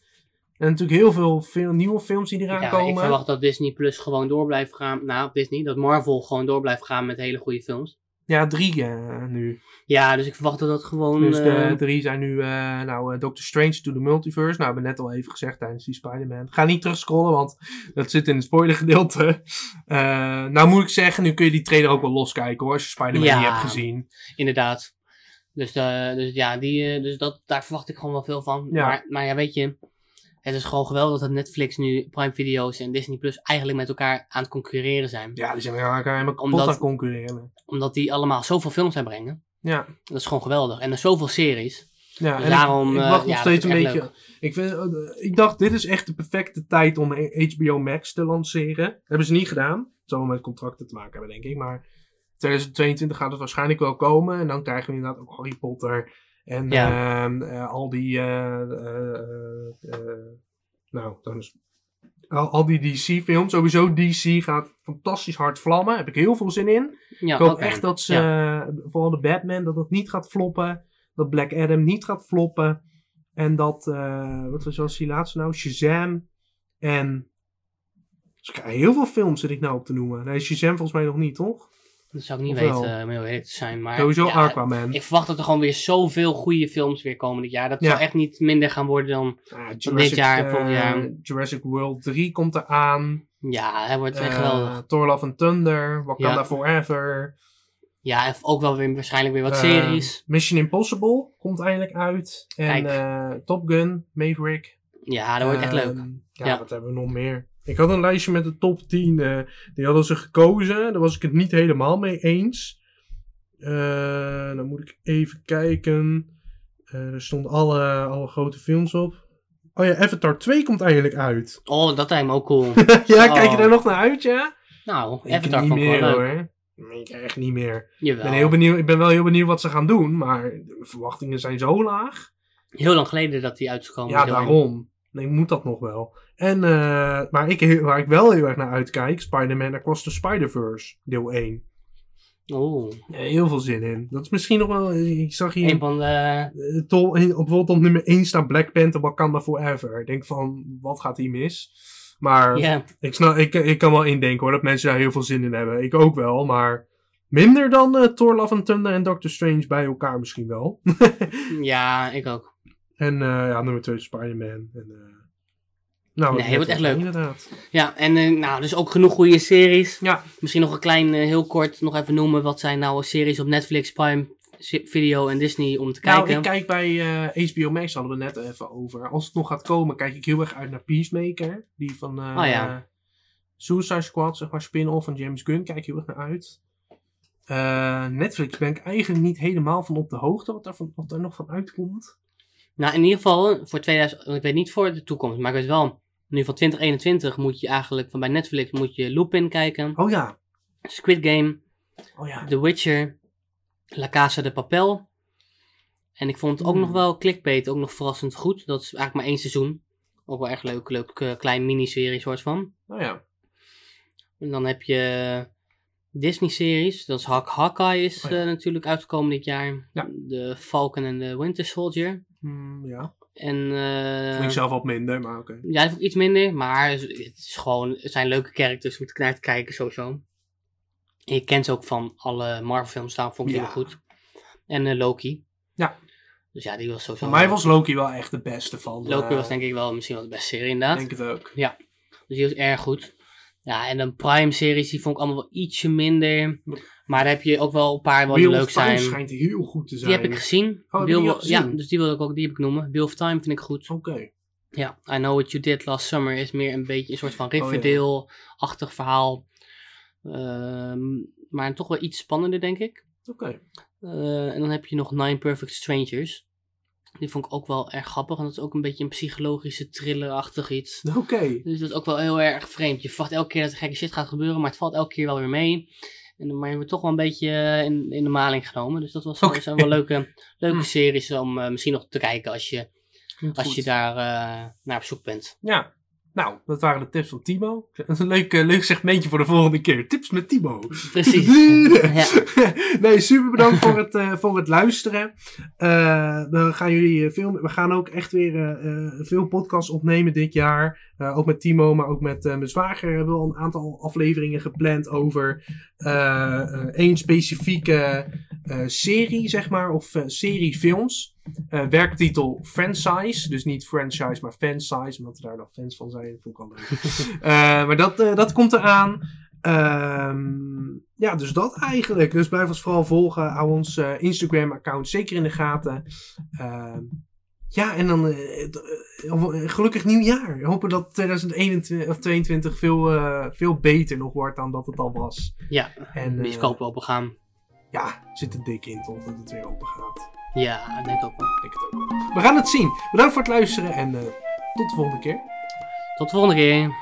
En natuurlijk heel veel, veel nieuwe films die eraan Ja, komen. ik verwacht dat Disney Plus gewoon door blijft gaan. Nou, Disney, dat Marvel gewoon door blijft gaan met hele goede films. Ja, drie eh, nu. Ja, dus ik verwacht dat dat gewoon... Dus de eh, drie zijn nu, eh, nou, Doctor Strange to the Multiverse. Nou, we hebben net al even gezegd tijdens die Spider-Man. Ga niet terugscrollen, want dat zit in het spoilergedeelte. Eh nou moet ik zeggen, nu kun je die trailer ook wel loskijken hoor, als je Spider-Man Ja. niet hebt gezien. Inderdaad. Dus, dus ja, die, dus dat, daar verwacht ik gewoon wel veel van. Ja. Maar, maar ja, weet je, het is gewoon geweldig dat Netflix nu Prime Video's en Disney Plus eigenlijk met elkaar aan het concurreren zijn. Ja, die zijn met elkaar helemaal kapot Omdat- aan het concurreren. Omdat die allemaal zoveel films uitbrengen. Ja, Dat is gewoon geweldig. En er zoveel series. ja Dus en daarom, ik, ik eh, wacht nog ja, steeds een beetje... Ik, vind, eh, ik dacht, dit is echt de perfecte tijd om HBO Max te lanceren. Dat hebben ze niet gedaan. Het zal wel met contracten te maken hebben, denk ik. Maar 2022 gaat het waarschijnlijk wel komen. En dan krijgen we inderdaad ook Harry Potter. En Ja. ehm, eh, al die... eh, eh, nou, dan is... Al, al die DC-films. Sowieso DC gaat fantastisch hard vlammen. Heb ik heel veel zin in. Ja, ik hoop echt dat ze... Ja. vooral de Batman, dat het niet gaat floppen. Dat Black Adam niet gaat floppen. En dat... wat was was die laatste nou? Shazam. En... Dus ik ga heel veel films zit ik nou op te noemen. Nee, Shazam volgens mij nog niet, toch? Dat zou ik niet weten, om heel eerlijk te zijn. Maar Sowieso ja, Aquaman. Ik verwacht dat er gewoon weer zoveel goede films weer komen dit jaar. Dat Ja. zal echt niet minder gaan worden dan... Ah, dit jaar en eh, volgend jaar. Jurassic World 3 komt eraan. Ja, hij wordt echt Eh, geweldig. Thor Love and Thunder. Wakanda Ja. Forever. Ja, en ook wel weer waarschijnlijk weer wat Eh, series. Mission Impossible komt eindelijk uit. En eh, Top Gun, Maverick. Ja, dat wordt echt leuk. Ehm, Ja, Ja. wat hebben we nog meer? Ik had een lijstje met de top 10. eh, die hadden ze gekozen. Daar was ik het niet helemaal mee eens. Eh, dan moet ik even kijken. Eh, er stonden alle, alle grote films op. Oh ja, Avatar 2 komt eindelijk uit. Oh, dat lijkt me ook cool. ja, kijk je Oh. daar nog naar uit, ja? nou, Ik Avatar niet meer wel hoor. Nee, ik echt niet meer. Ik ben, heel benieuwd, ik ben wel heel benieuwd wat ze gaan doen. Maar de verwachtingen zijn zo laag. Heel lang geleden dat die uit is gekomen. Ja, daarom. Nee, moet dat nog wel. En eh, maar ik, waar ik wel heel erg naar uitkijk, Spider-Man Across the Spider-Verse, deel 1. Oeh, Ja, heel veel zin in. Dat is misschien nog wel, ik zag hier, een van de... eh, tol- bijvoorbeeld op nummer 1 staat Black Panther Wakanda Forever. Ik denk van, wat gaat hier mis? Maar ik, snap, ik, ik kan wel indenken hoor, dat mensen daar heel veel zin in hebben. Ik ook wel, maar minder dan eh, Thor Love and Thunder en Doctor Strange bij elkaar misschien wel. ja, ik ook. En eh, ja, nummer 2 Spider-Man. En, eh, nou, Nee, wordt echt leuk. Inderdaad. Ja, en eh, nou, dus ook genoeg goede series. Ja. Misschien nog een klein, heel kort, nog even noemen. Wat zijn nou series op Netflix, Prime Video en Disney om te kijken? Nou, ik kijk bij HBO Max, hadden we net even over. Als het nog gaat komen, kijk ik heel erg uit naar Peacemaker. Die van Oh ja. Suicide Squad, zeg maar, spin-off van James Gunn. Kijk ik heel erg naar uit. Netflix ben ik eigenlijk niet helemaal van op de hoogte wat, daar van, wat daar nog van uitkomt. Nou, in ieder geval voor 2000, ik weet niet voor de toekomst, maar ik weet wel, nu van 2021 moet je eigenlijk, van bij Netflix moet je Lupin kijken, Oh ja, Squid Game, oh ja. The Witcher, La Casa de Papel. En ik vond ook Hmm. nog wel Clickbait ook nog verrassend goed. Dat is eigenlijk maar één seizoen. Ook wel erg leuk, leuk eh, klein miniserie soort van. Oh ja. En dan heb je Disney-series. Dat is Hawk Hawkeye is Oh ja. eh, natuurlijk uitgekomen dit jaar. Ja. De Falcon en de Winter Soldier. Hmm, ja. En eh, Vind ik zelf wat minder, maar oké. ja, dat vond ik iets minder. Maar het is gewoon, het zijn leuke characters om naar te kijken sowieso. En je kent ze ook van alle Marvel films staan, vond ik Ja. heel goed. En eh, Loki. Ja. Dus ja, die was sowieso... Voor mij was Loki wel echt de beste van. Loki eh, was denk ik wel misschien wel de beste serie inderdaad. denk het ook. Dus die was erg goed. Ja, en de Prime-series, die vond ik allemaal wel ietsje minder. Maar daar heb je ook wel een paar wat Wheel leuk of Time zijn. schijnt heel goed te Die zijn. heb ik gezien. Oh, heb die al of- ja, gezien? dus die wil ik ook, die heb ik noemen. Wheel of Time vind ik goed. Oké. Ja, I Know What You Did Last Summer is meer een beetje een soort van Oh. Riverdale-achtig verhaal. Ehm, maar toch wel iets spannender, denk ik. Oké. Eh, en dan heb je nog Nine Perfect Strangers. Die vond ik ook wel erg grappig. En dat is ook een beetje een psychologische thriller-achtig iets. Oké. Dus dat is ook wel heel erg vreemd. Je verwacht elke keer dat er gekke shit gaat gebeuren, maar het valt elke keer wel weer mee. En, maar je wordt toch wel een beetje eh, in, in de maling genomen. Dus dat was Oké. zijn wel leuke, leuke Hm. series om eh, misschien nog te kijken als je, Klinkt als goed. je daar eh, naar op zoek bent. Ja. Nou, dat waren de tips van Timo. Dat is een leuk, eh, leuk segmentje voor de volgende keer. Tips met Timo. Precies. Nee, super bedankt voor het, eh, voor het luisteren. Eh, we gaan jullie veel, we gaan ook echt weer veel podcasts opnemen dit jaar. Ook met Timo, maar ook met mijn zwager hebben we al een aantal afleveringen gepland over één specifieke eh, serie, zeg maar, of eh, serie films. Eh, werktitel Franchise, dus niet franchise, maar fansize, omdat er daar nog fans van zijn. Vond ik wel leuk. Eh, maar dat, eh, dat komt eraan. Ehm, ja, dus dat eigenlijk. Dus blijf ons vooral volgen. Hou ons eh, Instagram-account zeker in de gaten. Ehm, ja, en dan eh, gelukkig nieuwjaar. Hopen dat 2021 of 2022 veel, veel beter nog wordt dan dat het al was. Ja, En eh, bioscopen open gaan. ja, zit er dik in totdat het weer open gaat. Ja, ik denk ook wel. Ik denk het ook wel. We gaan het zien. Bedankt voor het luisteren en tot de volgende keer. Tot de volgende keer.